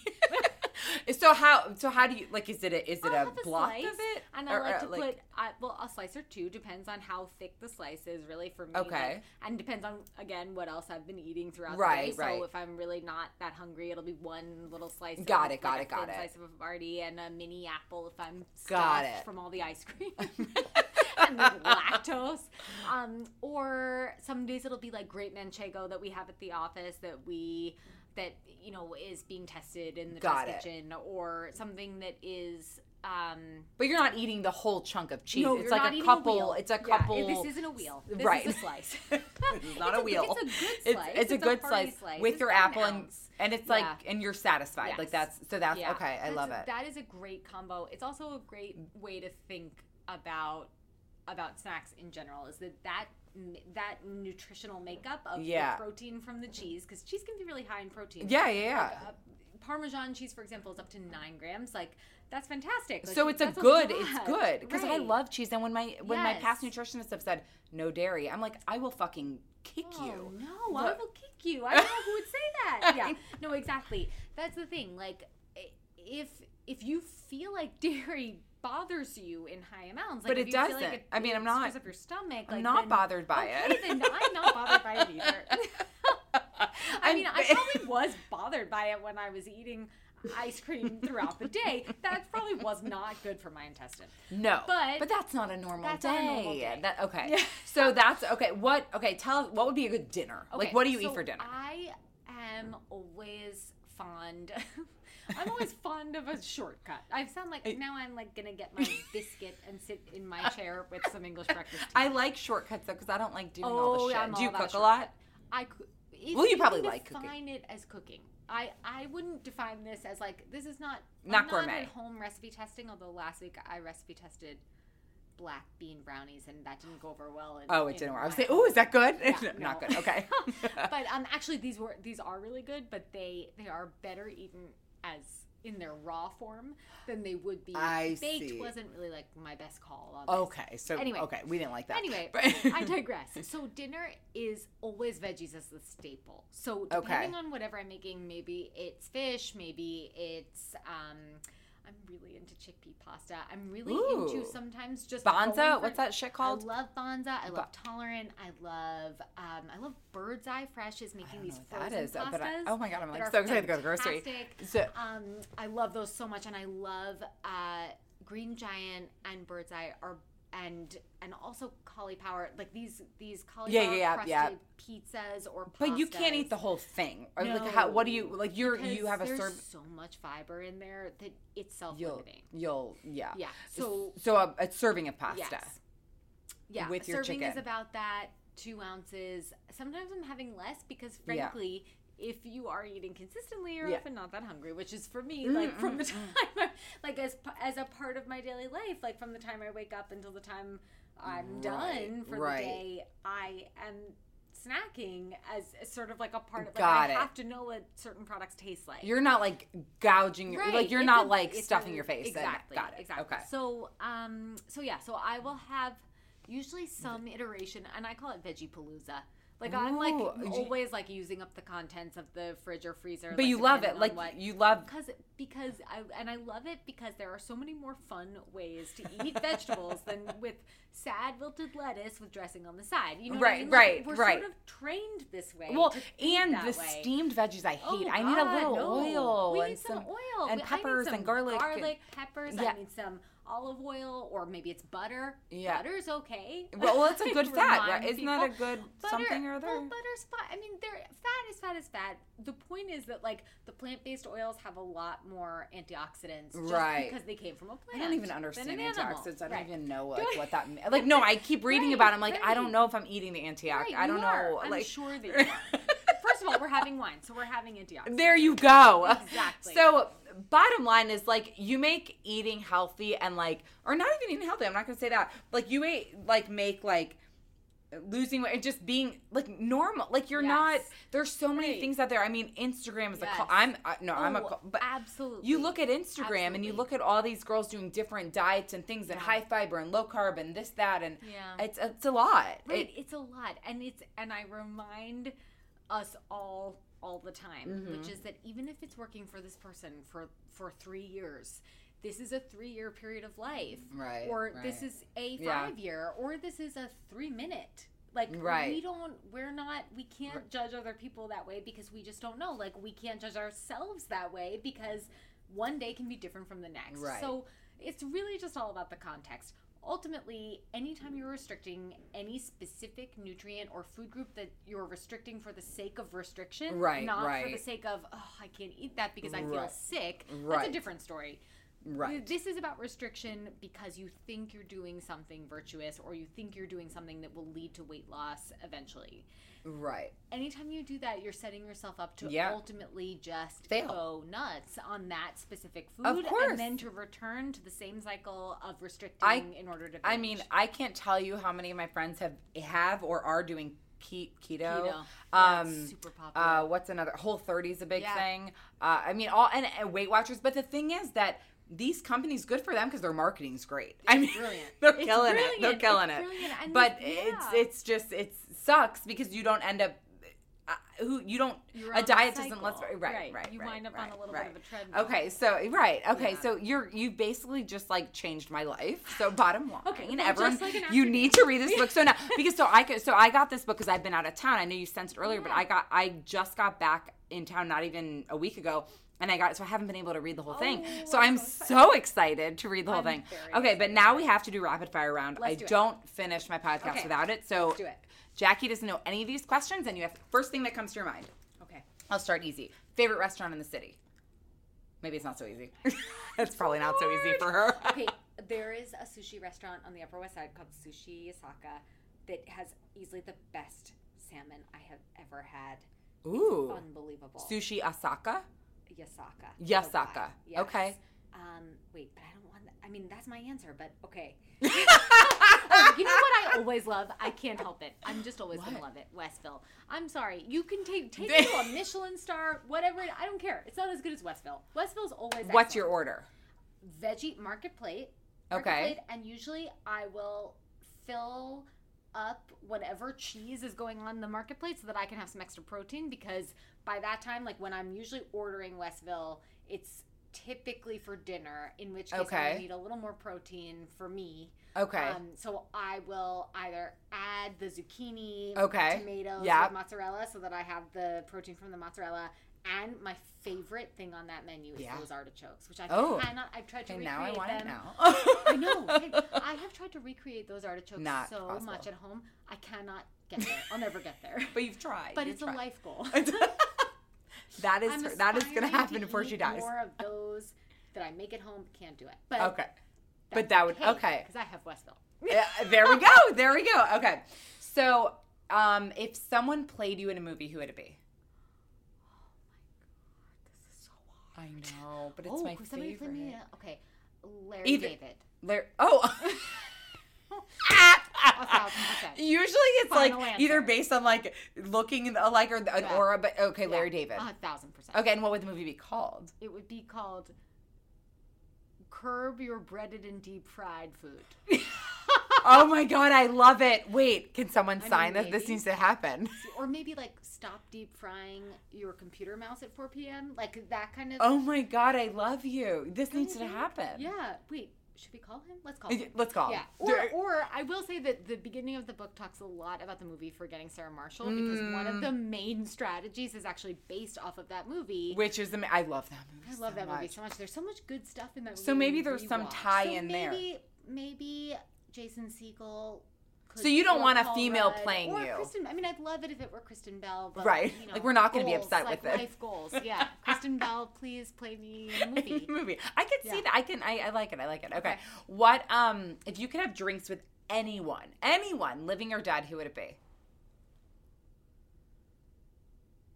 so how? So how do you like? Is it a is it I'll a block slice, of it? and I Or- like to put I, well a slice or two depends on how thick the slice is. Really for me, like, Okay. and depends on again what else I've been eating throughout Right, the day. right. So if I'm really not that hungry, it'll be one little slice. of Got a- it, got like it, a got it. Slice of a Havarti and a mini apple if I'm Got it. from all the ice cream. and lactose, um, or some days it'll be like great manchego that we have at the office that we that you know is being tested in the Got test it. kitchen, or something that is um, But you're not eating the whole chunk of cheese. no, it's you're like not a eating couple. wheel. It's a Yeah, couple. this isn't a wheel. This right. is a slice. it's not a a- wheel. it's a good slice. it's a It's a good hearty slice, slice. with It's your about an apple and ounce. and it's like Yeah. and you're satisfied. Like Yes. that's so that's Yeah. okay. I That's- love it. That is a great combo. It's also a great way to think about about snacks in general. Is that that that nutritional makeup of Yeah. the protein from the cheese because cheese can be really high in protein. Yeah, yeah, yeah. Like, uh, Parmesan cheese, for example, is up to nine grams. Like that's fantastic. Like, so it's a good. lot. It's good because I love cheese. And when my when my past nutritionists have said no dairy, I'm like I will fucking kick Oh, you. no, I will kick you. I don't know who would say that. Yeah, no, exactly. That's the thing. Like, if if you feel like dairy bothers you in high amounts, like But if it you feel like doesn't. it, I mean, I'm not- up your stomach. I'm like, not then- bothered by okay, it. Then I'm not bothered by it either. I mean, I probably was bothered by it when I was eating ice cream throughout the day. That probably was not good for my intestine. No, But but that's not a normal day. a normal day. That okay. Yeah. So that's okay. What okay? Tell us what would be a good dinner. like what do you so eat for dinner? I am always fond. I'm always fond of a shortcut. I sound like now I'm like gonna get my biscuit and sit in my chair with some English breakfast. tea. I like shortcuts though because I don't like doing all the shit. Oh, I'm do you cook a shortcut. lot? I coo- if Well, you probably can like cooking. Define it as cooking. I I wouldn't define this as like this is not Not I'm gourmet. Not home recipe testing. Although last week I recipe tested black bean brownies and that didn't go over well. In, Oh, it didn't work. I was saying, oh, is that good? Yeah, Not no. good. Okay. but um, actually, these were these are really good, but they they are better eaten as in their raw form than they would be I baked. see. Wasn't really like my best call on this. okay. So Anyway. okay, we didn't like that. Anyway, I digress. So dinner is always veggies as the staple. So Okay. depending on whatever I'm making, maybe it's fish, maybe it's um I'm really into chickpea pasta. I'm really Ooh. into sometimes just Banza? for- What's that shit called? I love Banza. I love Tolerant. I love um I love Bird's Eye Fresh is making these frozen that is, pastas. but I- oh my God, I'm, like, so excited to go to the grocery. fantastic. So- Um, I love those so much, and I love uh, Green Giant and Bird's Eye are and and also cauliflower like these these Yeah, cauliflower yeah, yeah, crusted pizzas or pastas. But you can't eat the whole thing. Or like how what do you like you're you have a serve so much fiber in there that it's self-limiting. you'll yeah. Yeah. So So um, a, a serving of pasta. Yes. Yeah. with your serving chicken. is about that two ounces. Sometimes I'm having less because Yeah. If you are eating consistently, you're Yeah. Often not that hungry, which is for me like from the time I, like as as a part of my daily life, like from the time I wake up until the time I'm Right, done for right. the day, I am snacking as, as sort of like a part of like Got I it. have to know what certain products taste like. You're not like gouging your Right. like you're It's not a- like stuffing a- your face. Exactly. got it. Exactly. Okay. So um so yeah, so I will have usually some iteration and I call it veggie palooza. Like I'm like Ooh, do you- always like using up the contents of the fridge or freezer. But you love it. Like what- you love because because I and I love it because there are so many more fun ways to eat vegetables than with sad wilted lettuce with dressing on the side. You know, what I Right, mean? Like, right, We're right. sort of trained this way. well, and the way. steamed veggies I hate. Oh, I need a little no. oil We and need some, oil and We- I need peppers some and garlic. Garlic, peppers. Yeah. I need some olive oil, or maybe it's butter. Yeah. butter's okay. Well, well, it's a good fat, right? Isn't that a people. good Butter, something or other? Well, butter's fine. I mean, they're fat is fat is fat. The point is that like the plant-based oils have a lot more antioxidants, just Right. because they came from a plant. I don't even understand an animal. antioxidants. I don't Right. even know like what that means. Like no, I keep reading Right, about. it. I'm like I don't know if I'm eating the antioxidant. I don't you know. are. I'm like sure that you are. First of all, we're having wine, so we're having antioxidants. There you go. Exactly. So, bottom line is like you make eating healthy and like, or not even eating healthy. I'm not gonna say that. Like you ate like make like losing weight and just being like normal. Like you're not. There's so many Right. things out there. I mean, Instagram is a call i'm uh, no, I'm a. Oh, call- But absolutely. you look at Instagram and you look at all these girls doing different diets and things and high fiber and low carb and this that and Yeah. it's it's a lot. Right, It- it's a lot, and it's and I remind us all all the time, Mm-hmm. which is that even if it's working for this person for for three years, this is a three year period of life, Right, Or this is a Yeah. five year, or this is a three minute. Like Right. we don't, we're not, we can't judge other people that way because we just don't know. Like we can't judge ourselves that way because one day can be different from the next. Right. So it's really just all about the context. Ultimately, anytime you're restricting any specific nutrient or food group that you're restricting for the sake of restriction, Right, not for the sake of, oh, I can't eat that because I feel Right. sick, that's a different story. Right. This is about restriction because you think you're doing something virtuous or you think you're doing something that will lead to weight loss eventually. Right. Anytime you do that, you're setting yourself up to Yeah. ultimately just Fail. go nuts on that specific food Of course. and then to return to the same cycle of restricting I- in order to I mean, I can't tell you how many of my friends have have or are doing ke- keto. Keto. Yeah, Um, it's super popular. Uh, what's another? Whole 30 is a big Yeah. thing. Uh, I mean, all and, and Weight Watchers. But the thing is that these companies good for them because their marketing's great. I mean, brilliant. they're It's killing it. They're killing It's it. brilliant. And But this- it's it's just it sucks because you don't end up. Uh, who you don't a diet doesn't let cycle. right Right. right You right, wind up on a little bit of a treadmill. okay so right okay Yeah. so you're you basically just like changed my life so bottom line Okay, well, everyone like an you need to read this book so now because so I could so I got this book because I've been out of town I know you sensed it earlier but I got I just got back in town not even a week ago and I got so I haven't been able to read the whole thing Oh, so I'm so so excited to read the whole I'm thing okay but now we have to do rapid fire round Let's I do don't finish my podcast Okay. without it so do it. Jackie doesn't know any of these questions and you have first thing that comes to your mind Okay. I'll start easy. Favorite restaurant in the city? Maybe it's not so easy. it's probably not so easy for her. okay, there is a sushi restaurant on the Upper West Side called Sushi Yasaka that has easily the best salmon I have ever had. Ooh. Unbelievable. Sushi Asaka? Yasaka. Yasaka. Yes. Okay. Um, wait, but I don't want that. I mean, that's my answer, but okay. oh, you know what I always love? I can't help it. I'm just always going to love it. Westville. I'm sorry. You can take take it to a Michelin star, whatever. I don't care. It's not as good as Westville. Westville's always What's your order? veggie market plate. market Okay. plate, and usually I will fill up whatever cheese is going on in the marketplace so that I can have some extra protein because by that time, like when I'm usually ordering Westville, it's typically for dinner, in which case Okay. I need a little more protein for me. Okay. Um, so I will either add the zucchini, Okay. tomatoes, Yep. mozzarella, so that I have the protein from the mozzarella. And my favorite thing on that menu is Yeah. those artichokes, which I Oh. cannot. I've tried to okay, recreate now I want them. it now. I know. I, I have tried to recreate those artichokes Not so possible. much at home. I cannot get there. I'll never get there. But you've tried. But You've it's a life goal. That is her, that is going to happen before she dies. More of those that I make at home can't do it. But Okay. But that would okay. because I have Westville. Yeah, there we go. There we go. Okay. So, um, if someone played you in a movie, who would it be? This is so hard. I know, but it's oh, my could somebody favorite. play me? A, okay, Larry Either- David. Lar- oh. A thousand percent. Usually it's like Final either based on like looking alike or an Yeah. aura, but okay, Larry Yeah, David. A thousand percent. Okay, and what would the movie be called? It would be called "Curb Your Breaded and Deep Fried Food." oh my god, I love it. Wait, can someone I sign mean, this? This needs to happen. or maybe like stop deep frying your computer mouse at 4 p.m. Like that kind of. Oh my god, I love you. This needs to happen. Yeah. Wait. Should we call him? Let's call Uh, him. Let's call. Yeah. him. Or, or I will say that the beginning of the book talks a lot about the movie Forgetting Sarah Marshall because one of Mm. the main strategies is actually based off of that movie. which is the I love that movie. I love so that movie so much. There's so much good stuff in that movie. So maybe there's some tie So in there. maybe, Maybe Jason. Could, So you don't want a female Rudd, playing or you. Kristen. I mean, I'd love it if it were Kristen Bell. But, Right. You know, Like, we're not gonna be upset like with it. Life goals. Yeah. Kristen Bell, please play me in a movie. movie. I can see Yeah. that. I can. I, I like it. I like it. Okay. Okay. What? Um. If you could have drinks with anyone, anyone, living or dead, who would it be?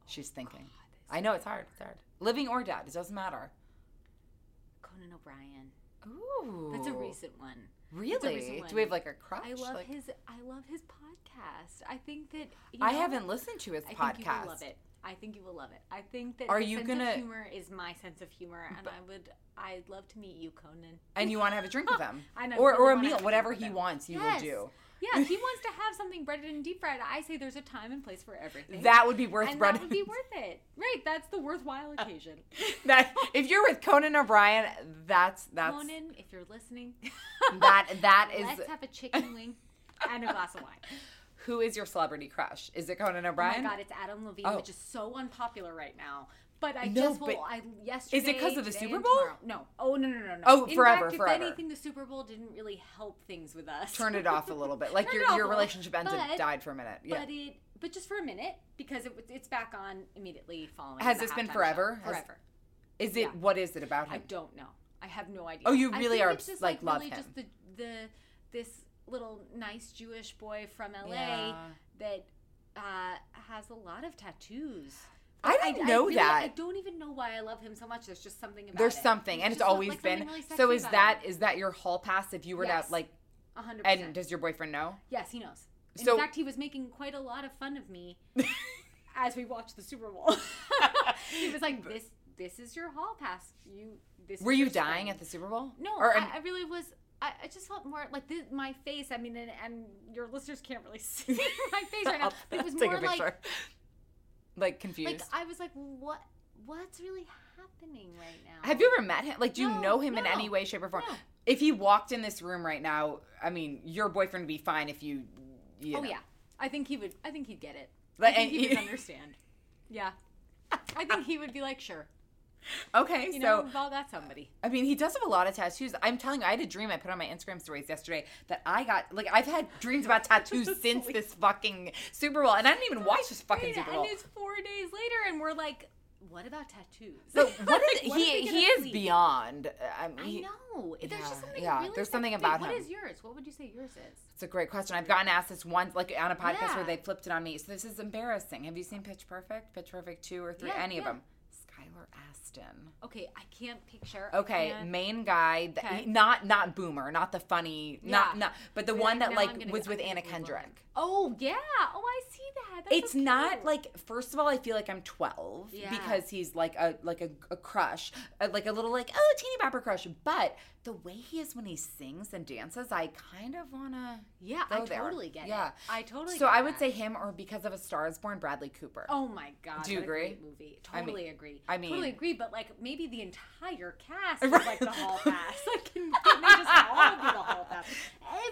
She's thinking. I know it's hard. It's hard. Living or dead, it doesn't matter. Conan O'Brien. Ooh. That's a recent one. Really? It's a recent Do we have like a crush? I love Like- his. I love his podcast. I think that. You I haven't listened to his I podcast. think you will love it. I think you will love it. I think that Are his you sense gonna- of humor is my sense of humor, and I would. I'd love to meet you, Conan. And you want to have a drink with him, I know, or really or a meal, whatever he wants, he Yes. will do. Yeah, he wants to have something breaded and deep fried. I say there's a time and place for everything. That would be worth and bread. that would be worth it. Right, that's the worthwhile uh, occasion. that if you're with Conan O'Brien, that's that's Conan, if you're listening, that that is let's have a chicken wing and a glass of wine. who is your celebrity crush? Is it Conan O'Brien? Oh my god, it's Adam Levine, Oh. which is so unpopular right now. But I No, just will. I yesterday. 'cause of the Super Bowl? tomorrow- No. Oh no no no no. Oh, In forever, fact, forever. If anything, the Super Bowl didn't really help things with us. Turn it off a little bit. Like Turn your your relationship ended, but- died for a minute. Yeah. But it, but just for a minute because it, it's back on immediately following. Has this been forever? Has- Forever. is it yeah. what is it about him? I don't know. I have no idea. Oh, you I really think are it's just like, love really him. Just the the this little nice Jewish boy from LA Yeah. that uh, has a lot of tattoos. I didn't know really- that. I don't even know why I love him so much. There's just something about it. There's it. something, and it's always like, been. really so is that is that your hall pass? If you were Yes. to like, A hundred and percent. And does your boyfriend know? Yes, he knows. In So- fact, he was making quite a lot of fun of me as we watched the Super Bowl. he was like, "This, this is your hall pass. You, this." Were is you dying spring." at the Super Bowl? No, Or, I, um, I really was. I, I just felt more like this, my face. I mean, and, and your listeners can't really see my face right now, but it was more like, like confused. like I was like, what, what's really happening right now? Have you ever met him? Like, do you know him in any way, shape, or form? no. If he walked in this room right now, I mean, your boyfriend would be fine if you. you Oh know. yeah, I think he would. I think he'd get it. Like, I think he you- would understand. Yeah, I think he would be like, sure. Okay, You so know, got somebody. I mean, he does have a lot of tattoos. I'm telling you, I had a dream I put on my Instagram stories yesterday that I got. Like, I've had dreams about tattoos since this fucking Super Bowl, and I didn't even watch this fucking Super Bowl. And it's four days later, and we're like, what about tattoos? So what is Like, what he? He is sleep? beyond. Uh, I, mean, I know. There's Yeah, just something yeah, really there's something about him. What is yours? What would you say yours is? It's a great question. I've gotten asked this once, like on a podcast Yeah. where they flipped it on me. So this is embarrassing. Have you seen Pitch Perfect? Pitch Perfect two or three? Yeah, any of them? Skylar Astin. Okay, I can't picture. Okay, can't- main guy, that, Okay. not not Boomer, not the funny, not Yeah. not, but the one that like was with Anna Kendrick. Oh yeah. Oh, I see that. That's it's so not like first of all i feel like i'm 12 Yeah. because he's like a like a, a crush uh, like a little like oh teeny bopper crush but the way he is when he sings and dances i kind of want to Yeah, I there. totally get yeah it. I totally. so i would that. say him or because of a star is born bradley cooper Oh my god! Do you a agree? movie. I mean- Totally agree. I mean- totally agree. But like maybe the entire cast is like the hall pass. Like can, can they just all be the hall pass?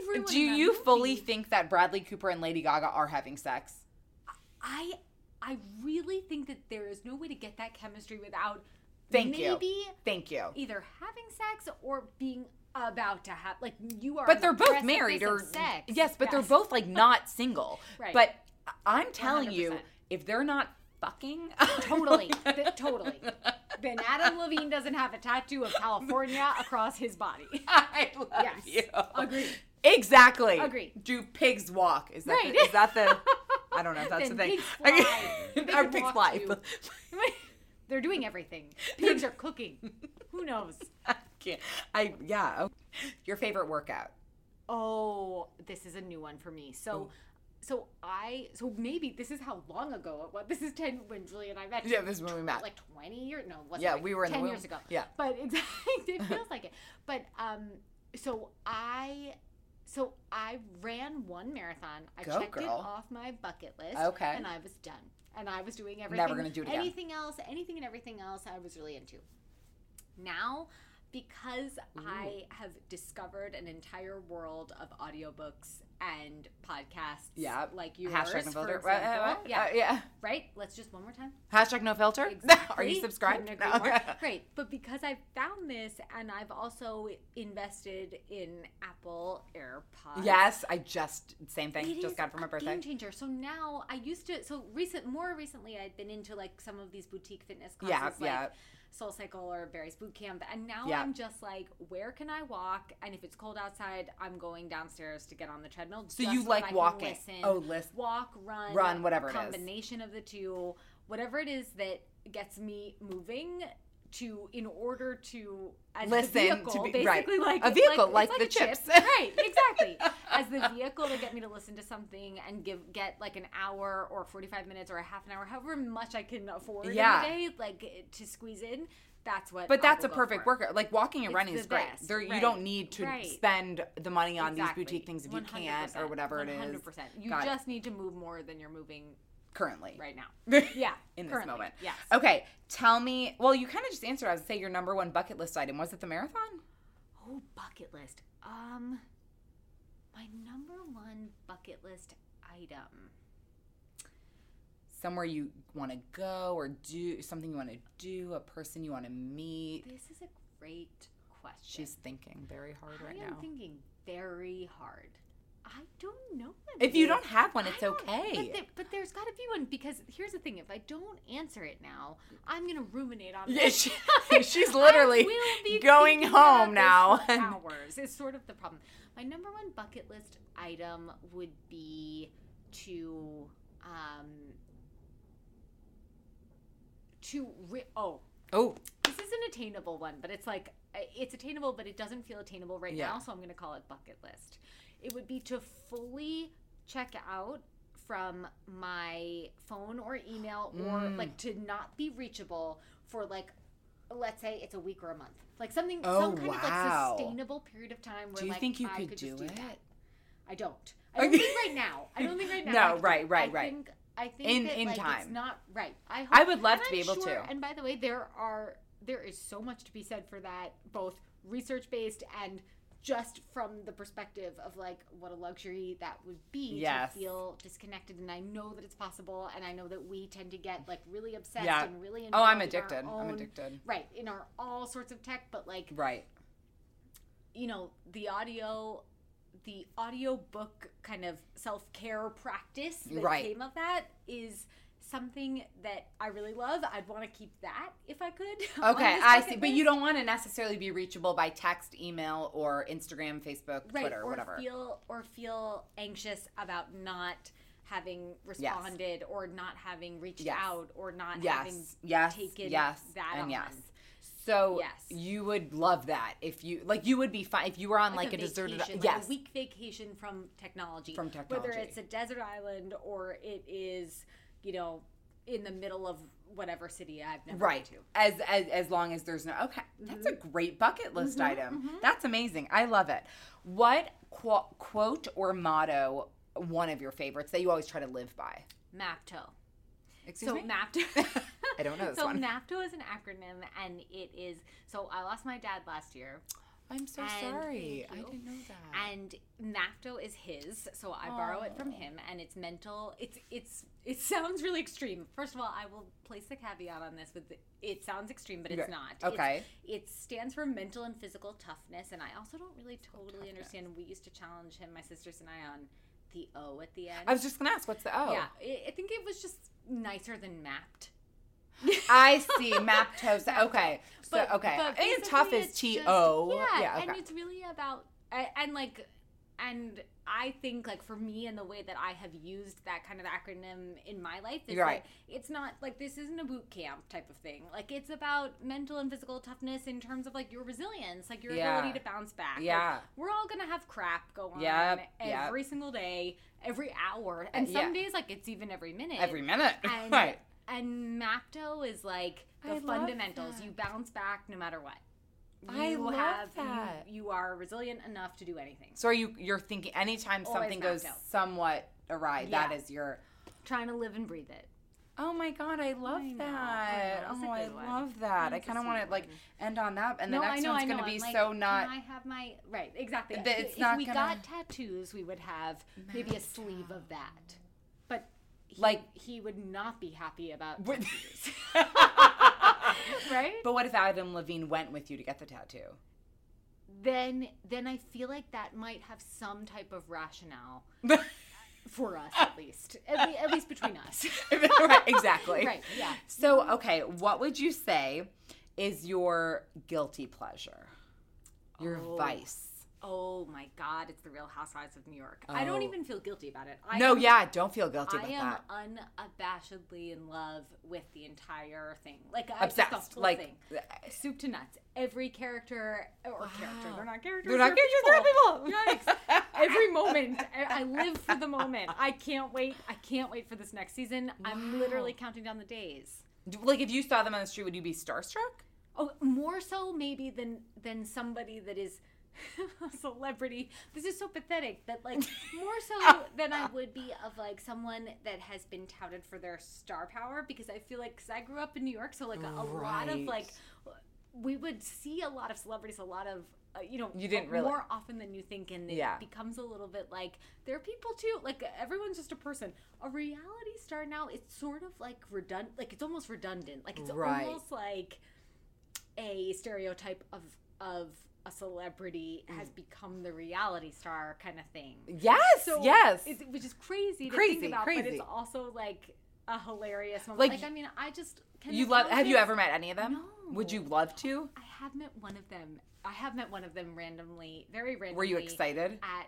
Everyone. do you fully think that bradley cooper and lady gaga are having sex I I really think that there is no way to get that chemistry without Thank you. thank you either having sex or being about to have like you are. but they're both married or sex. yes, but they're both like not single. Right. But I'm telling you, 100%. if they're not fucking, totally, totally. Then Adam Levine doesn't have a tattoo of California across his body. I love Yes. you. Agreed. Exactly. Agreed. Do pigs walk? Is that Right. the, is that the? I don't know if that's Then the thing. pigs fly. Our pigs fly. They're doing everything. Pigs are cooking. Who knows? I can't. I yeah. Your favorite workout? Oh, this is a new one for me. So, so I, so maybe this is how long ago it was. This is ten when Julie and I met. Yeah, this is when we met. Like twenty years? No, it Yeah, like we were in the ten years ago. Yeah. but exactly, it feels like it. But um, so I, so I ran one marathon. I Go, checked it girl. off my bucket list. Okay. and I was done. And I was doing everything. Never gonna do it again. Anything else? Anything and everything else? I was really into. Now, because I have discovered an entire world of audiobooks and podcasts, Yeah. like you Hashtag no filter. example. Uh, uh, yeah, uh, yeah. right. Let's just one more time. Hashtag no filter. Exactly. Are you subscribed? No. Great, but because I've found this, and I've also invested in Apple AirPods. Yes, I just same thing. Just got it for my a birthday. Game changer. So now I used to. So recent, more recently, I'd been into like some of these boutique fitness Yeah, classes, like yeah. Soul Cycle or Barry's Boot Camp, and now Yeah. I'm just like, where can I walk? And if it's cold outside, I'm going downstairs to get on the treadmill. So you like walking. Listen, Oh, listen. walk, run, Run, whatever it is. combination of the two, whatever it is that gets me moving. To in order to as Listen the to vehicle, be- right. basically like A vehicle, it's like a the chip. chips. right? Exactly, as the vehicle to get me to listen to something and give get like an hour or forty five minutes or a half an hour, however much I can afford Yeah. in a day, like to squeeze in. That's what. But I that's a perfect for. workout. Like walking and running is great. best, There, you don't need to right. spend the money on Exactly. these boutique things if you can't or 100%, whatever it is. 100%. You Got it. just need to move more than you're moving currently right now. Yeah, in this currently, moment. Yes. Okay, tell me. Well, you kind of just answered. I would say your number one bucket list item was it the marathon? Oh, bucket list. Um, my number one bucket list item. Somewhere you want to go or do something you want to do, a person you want to meet. This is a great question. She's thinking very hard I right am now. thinking very hard. I don't know. If you don't have one, it's okay. But, but there's got to be one because here's the thing: if I don't answer it now, I'm gonna ruminate on Yeah, it. she- she's literally I will be going home this now. hours is sort of the problem. My number one bucket list item would be to um to ri- oh oh, this is an attainable one, but it's like uh, it's attainable, but it doesn't feel attainable right Yeah. now. So I'm going to call it bucket list. It would be to fully check out from my phone or email, or Mm. like to not be reachable for like, let's say it's a week or a month, like something, Oh, some kind of like sustainable period of time. Where do you like, think you I could, could do, just it? that. I don't. I don't think right now. I don't think right now. No, I right, right, I right. Think, I think In- that, in like, time. It's not right. I. Hope, I would love to be I'm able sure- to. And by the way, there are there is so much to be said for that, both research based and just from the perspective of like what a luxury that would be Yes. to feel disconnected. And I know that it's possible, and I know that we tend to get like really obsessed Yeah. and really. Oh, I'm involved in our addicted. I'm addicted. Right in our all sorts of tech, but like Right. you know the audio the audio book kind of self-care practice that Right. came of that is something that I really love. I'd want to keep that if I could. Okay, I see. But you don't want to necessarily be reachable by text, email, or Instagram, Facebook, right, Twitter, or whatever. feel or feel anxious about not having responded or not having reached Yes. out or not having yes, yes, taken yes, that and on. yes. So Yes. you would love that if you like. You would be fine if you were on like, a, deserted. vacation, like yes, a week vacation from technology. From technology Whether it's a desert island or it is, you know, in the middle of whatever city I've never right. been to. As, as as long as there's no. Okay, that's a mm-hmm. great bucket list mm-hmm. item. Mm-hmm. That's amazing. I love it. What qu- quote or motto? One of your favorites that you always try to live by. MAPTO. Excuse so me. MAPTO. I don't know this so one. MAPTO is an acronym, and it is. So I lost my dad last year. I'm so And sorry. I didn't know that. And Mapto is his, so I borrow it from him, and it's mental. It's it's it sounds really extreme. First of all, I will place the caveat on this with the, it sounds extreme, but it's not. It's- Okay. it stands for mental and physical toughness, and I also don't really totally understand. We used to challenge him, my sisters and I, on the O at the end. I was just gonna ask, what's the O? yeah, I I think it was just nicer than mapped. I see. Maptos. Okay. So But- okay. but I think tough is it's T O. Yeah, Yeah. and it's really about and like and I think like for me and the way that I have used that kind of acronym in my life is right. like it's not like this isn't a boot camp type of thing. Like it's about mental and physical toughness in terms of like your resilience, like your Yeah. ability to bounce back. Like, Yeah. we're all gonna have crap go on Yep, yep. every single day, every hour, and Uh, some yeah. days like it's even every minute. Every minute. And, right. And Mapto is like the I fundamentals. You bounce back no matter what. I love have that. You, you are resilient enough to do anything. So are you you're thinking anytime Always something goes out. somewhat awry, that Yeah. is your Trying to live and breathe it. Oh my god, I love I that. I know, it's a oh, I one. love that. I kind of want to like end on that, and the next know, one's gonna be like, so not. Can I have my right? Exactly. That it's if not we gonna- got tattoos, we would have maybe a sleeve of that. But he, Like- he would not be happy about tattoos. right? But what if Adam Levine went with you to get the tattoo? then then I feel like that might have some type of rationale for us at least. At, le- at least between us. right, exactly. right. Yeah. So, okay, what would you say is your guilty pleasure? Your Oh. vice? Oh my God! It's the Real Housewives of New York. I don't Oh. even feel guilty about it. I no, am- yeah, don't feel guilty I about am unabashedly in love with the entire thing. Like I Obsessed. Like, thing. Uh, soup to nuts. Every character or character. They're not characters. They're not characters, they're people. Yikes. Every moment. I, I live for the moment. I can't wait. I can't wait for this next season. I'm literally counting down the days. like, if you saw them on the street, would you be starstruck? Oh, more so maybe than than somebody that is celebrity. This is so pathetic that like more so than I would be of like someone that has been touted for their star power because I feel like cuz I grew up in New York so like a, a lot of like we would see a lot of celebrities a lot of uh, you know You didn't really- more often than you think and it Yeah. becomes a little bit like there are people too like everyone's just a person a reality star now it's sort of like redundant like it's almost redundant like it's Right. almost like a stereotype of of a celebrity has become the reality star kind of thing. Yes, So yes. it's, which is crazy to Crazy, think about, but crazy. it's also like a hilarious moment. Like, Like, I mean, I just can you love? Have you ever met any of them? Would you love to? I have met one of them. I have met one of them randomly, very randomly. Were you excited? at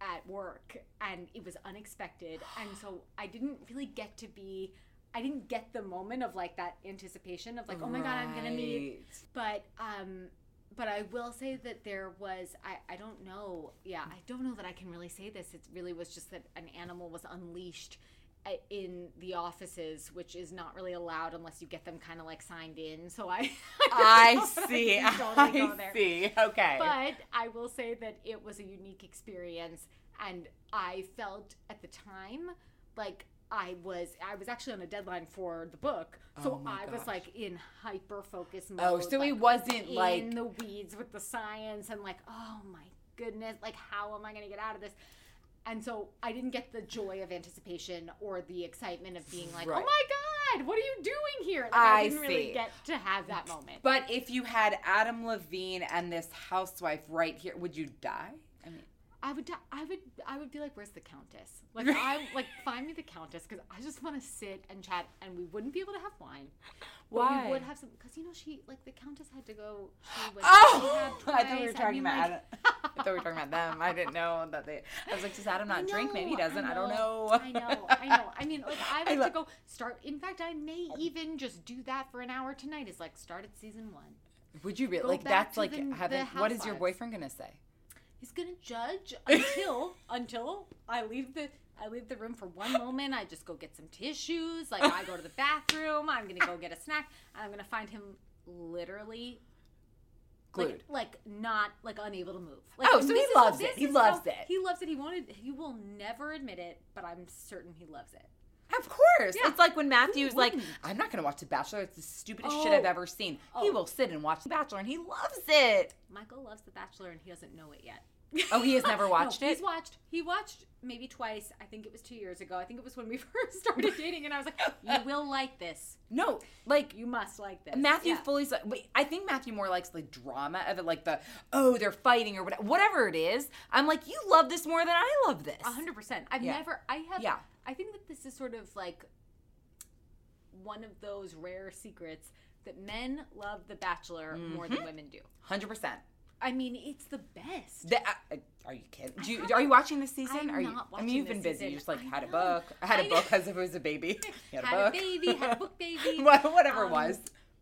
at work, and it was unexpected, and so I didn't really get to be. I didn't get the moment of like that anticipation of like, oh my god, I'm gonna meet but um but I will say that there was I, I don't know yeah I don't know that I can really say this it really was just that an animal was unleashed uh, in the offices which is not really allowed unless you get them kind of like signed in so I I that see. can totally go I there. see. Okay. but I will say that it was a unique experience and I felt at the time like I was I was actually on a deadline for the book. Oh so Oh I was like in hyper focus oh, mode. Oh, so it like, wasn't in like- in the weeds with the science and like, oh my goodness, like how am I gonna get out of this? And so I didn't get the joy of anticipation or the excitement of being like, oh Right. oh my god, what are you doing here? Like, I, I didn't see. really get to have that moment. But if you had Adam Levine and this housewife right here, would you die? I would, I would, I would be like, "Where's the countess?" Like, I like find me the countess because I just want to sit and chat, and we wouldn't be able to have wine. Why? We would have some because you know she like the countess had to go. She was oh, rehab I thought we were talking mean, about. like- I thought we were talking about them. I didn't know that they. I was like, does Adam not drink? Maybe he doesn't. I, I don't know. I know, I know. I mean, like I I like lo- to go start. In fact, I may oh. even just do that for an hour tonight. Is like start at season one. Would you really like? That's like the- having. the What is your boyfriend gonna say? He's gonna judge until until I leave the I leave the room for one moment. I just go get some tissues. Like I go to the bathroom. I'm gonna go get a snack. And I'm gonna find him literally Glued. like, like not like unable to move. Like, Oh, so he this is- loves it. He loves it. He loves it. He wanted. He will never admit it, but I'm certain he loves it. Of course. Yeah. It's like when Matthew's like. I'm not going to watch The Bachelor. It's the stupidest Oh. shit I've ever seen. He Oh. will sit and watch The Bachelor and he loves it. Michael loves The Bachelor and he doesn't know it yet. Oh, he has never watched no, it? He's watched. He watched maybe twice. I think it was two years ago. I think it was when we first started dating, and I was like, "You will like this. No, like You must like this." Matthew Yeah. fully. Wait, I think Matthew more likes the drama of it, like the oh they're fighting or whatever, whatever it is. I'm like, you love this more than I love this. A hundred percent. I've Yeah. never. I have. Yeah. I think that this is sort of like one of those rare secrets that men love The Bachelor more Mm-hmm. than women do. Hundred percent. I mean, it's the best. The- uh, Are you kidding? Do you, are you watching this season? I'm are you? I mean, you've been busy. You just like I had a book. I had a I book as if it was a baby. You had a book. a baby, had a book baby. Wha- Whatever it Um, was.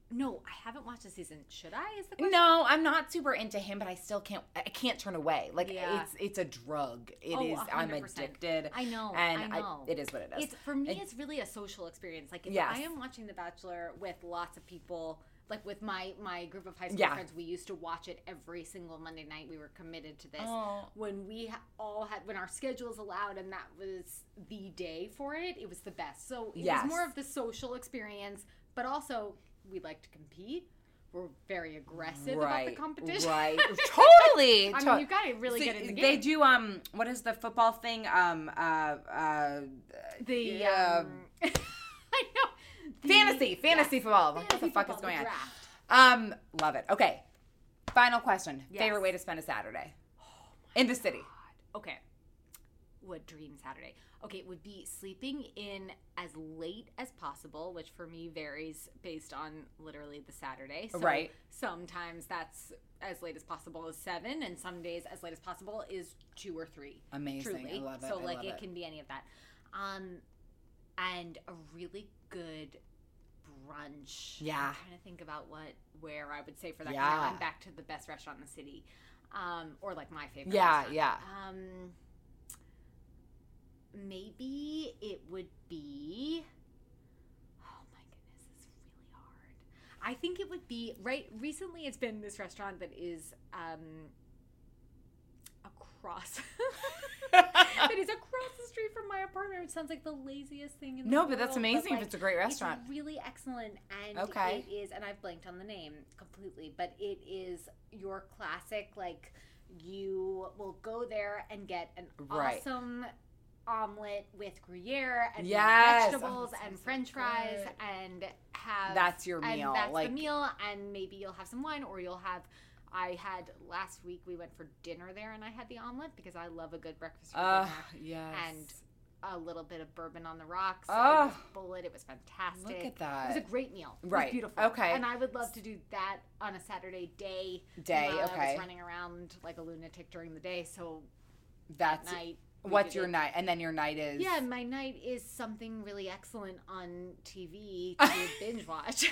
No, I haven't watched the season. Should I? Is the question? No, I'm not super into him, but I still can't. I can't turn away. Like Yeah. it's it's a drug. It Oh, is. I'm addicted. I know, And I know. it is what it is. It's for me. And- It's really a social experience. Like if Yes. I am watching The Bachelor with lots of people, like with my my group of high school Yeah. friends, we used to watch it every single Monday night. We were committed to this. Oh. When we all had when our schedules allowed, and that was the day for it. It was the best. So it Yes. was more of the social experience, but also we like to compete. We're very aggressive about the competition. Right. totally. I To- mean, you gotta really See, get in the game. They do um what is the football thing? Um uh uh the um, I know fantasy, fantasy yes. football. What the fuck is going on? Um love it. Okay. Final question. Yes. Favorite way to spend a Saturday? In the city. Okay. What dream Saturday? Okay, it would be sleeping in as late as possible, which for me varies based on literally the Saturday. So Right. Sometimes that's as late as possible is seven, and some days as late as possible is two or three. Amazing. I Truly. love it. So I like love it it. can be any of that. Um, and a really good brunch. Yeah. I'm trying to think about what where I would say for that. Yeah. Now I'm back to the best restaurant in the city, um, or like my favorite. Yeah, restaurant. yeah. Um, maybe it would be. Oh my goodness, it's really hard. I think it would be right. Recently, it's been this restaurant that is um, across. that is across the street from my apartment. It sounds like the laziest thing in the No, world. but that's amazing if it's a great restaurant. It's really excellent, and Okay. it is. And I've blanked on the name completely, but it is your classic. Like you will go there and get an Right. awesome omelet with Gruyere and Yes. vegetables Oh, and sounds so French fries and have That's your meal, That's like- the meal, and maybe you'll have some wine or you'll have. I had last week we went for dinner there and I had the omelet because I love a good breakfast for Uh, dinner yes. and a little bit of bourbon on the rocks. Oh. It bullet. It was fantastic. Look at that. It was a great meal. It was Right. beautiful. Okay. And I would love to do that on a Saturday day. Day, Uh, I okay. was running around like a lunatic during the day, so That's night. What's your it. night? And then your night is Yeah, my night is something really excellent on TV to binge watch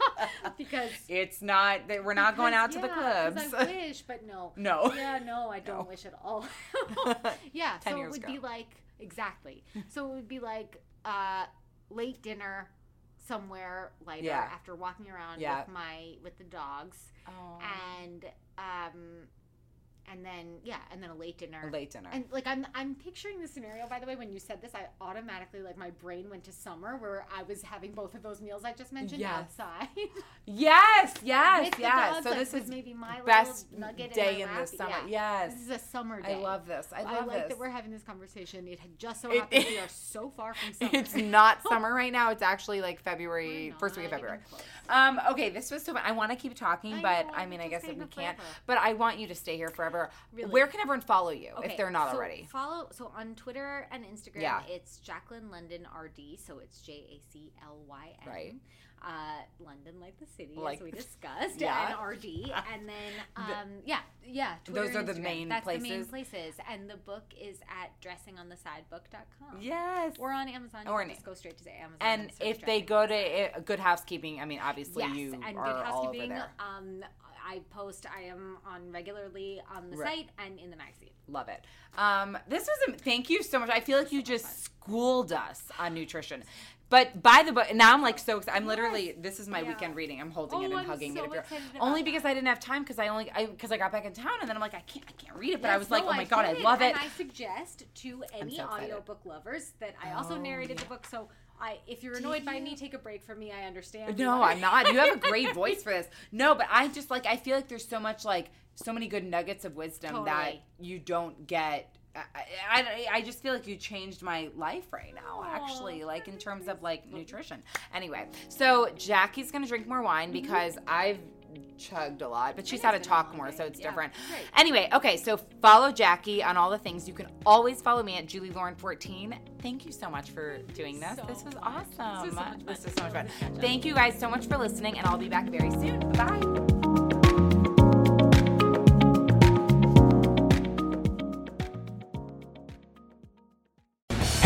because It's not that we're not going out because- to the clubs. I wish, but no. No. Yeah, no, I don't No. wish at all. yeah, Ten so it would ago. be like exactly. so it would be like uh, late dinner somewhere lighter Yeah. after walking around Yeah. with my with the dogs Oh. and um and then yeah, and then a late dinner. A late dinner. And like I'm I'm picturing the scenario by the way when you said this I automatically like my brain went to summer where I was having both of those meals I just mentioned Yes. outside. yes, yes, yes. dogs, so like, this is maybe my best little nugget day in, in the summer. Yeah. Yes. This is a summer day. I love this. I I love like this. that we're having this conversation. It had just so happened we are so far from summer. It's not summer right now. It's actually like February, first week of February. Um, okay, this was so fun. I want to keep talking, I but know, I mean, I guess we can't. forever. But I want you to stay here forever. Really? Where can everyone follow you Okay, if they're not so already? Follow so on Twitter and Instagram. Yeah. It's Jaclyn London RD. So it's J A C L Y N. Right. Uh, London, like the city, Like- as we discussed, Yeah. and RD, and then um, yeah, yeah. Twitter Those and are the Instagram. main That's the main places? places, and the book is at dressingonthesidebook.com. Yes. We're on Amazon. Or an- just go straight to the Amazon. and search if they go to uh, Good Housekeeping, I mean, obviously yes, you and are good all over housekeeping. there. Um, I post. I am on regularly on the Right. site and in the magazine. Love it. Um, this was a, thank you so much. I feel like you just schooled us on nutrition. But by the book. Now I'm like so excited. I'm literally this is my Yeah. weekend reading. I'm holding Oh, it and I'm hugging so it. Only that. because I didn't have time because I only I because I got back in town and then I'm like I can't I can't read it. But I Yes, was like oh my god I get it. love it. And I suggest to any so audiobook lovers that I also Oh, narrated the book. So I, if you're annoyed by me, take a break from me. I understand. No, I'm not. You have a great voice for this. No, but I just like I feel like there's so much like so many good nuggets of wisdom that you don't get. I, I, I just feel like you changed my life right now, actually, like in terms of like nutrition. Anyway, so Jackie's gonna drink more wine mm-hmm. because I've chugged a lot, but she's had to talk more, day. so it's Yeah, different. great. Anyway, okay, so follow Jackie on all the things. You can always follow me at Julie Lauren 14. Thank you so much for doing this. So this was awesome. This was so much This fun. was so much fun. Let's catch up. Thank you guys so much for listening, and I'll be back very soon. Bye.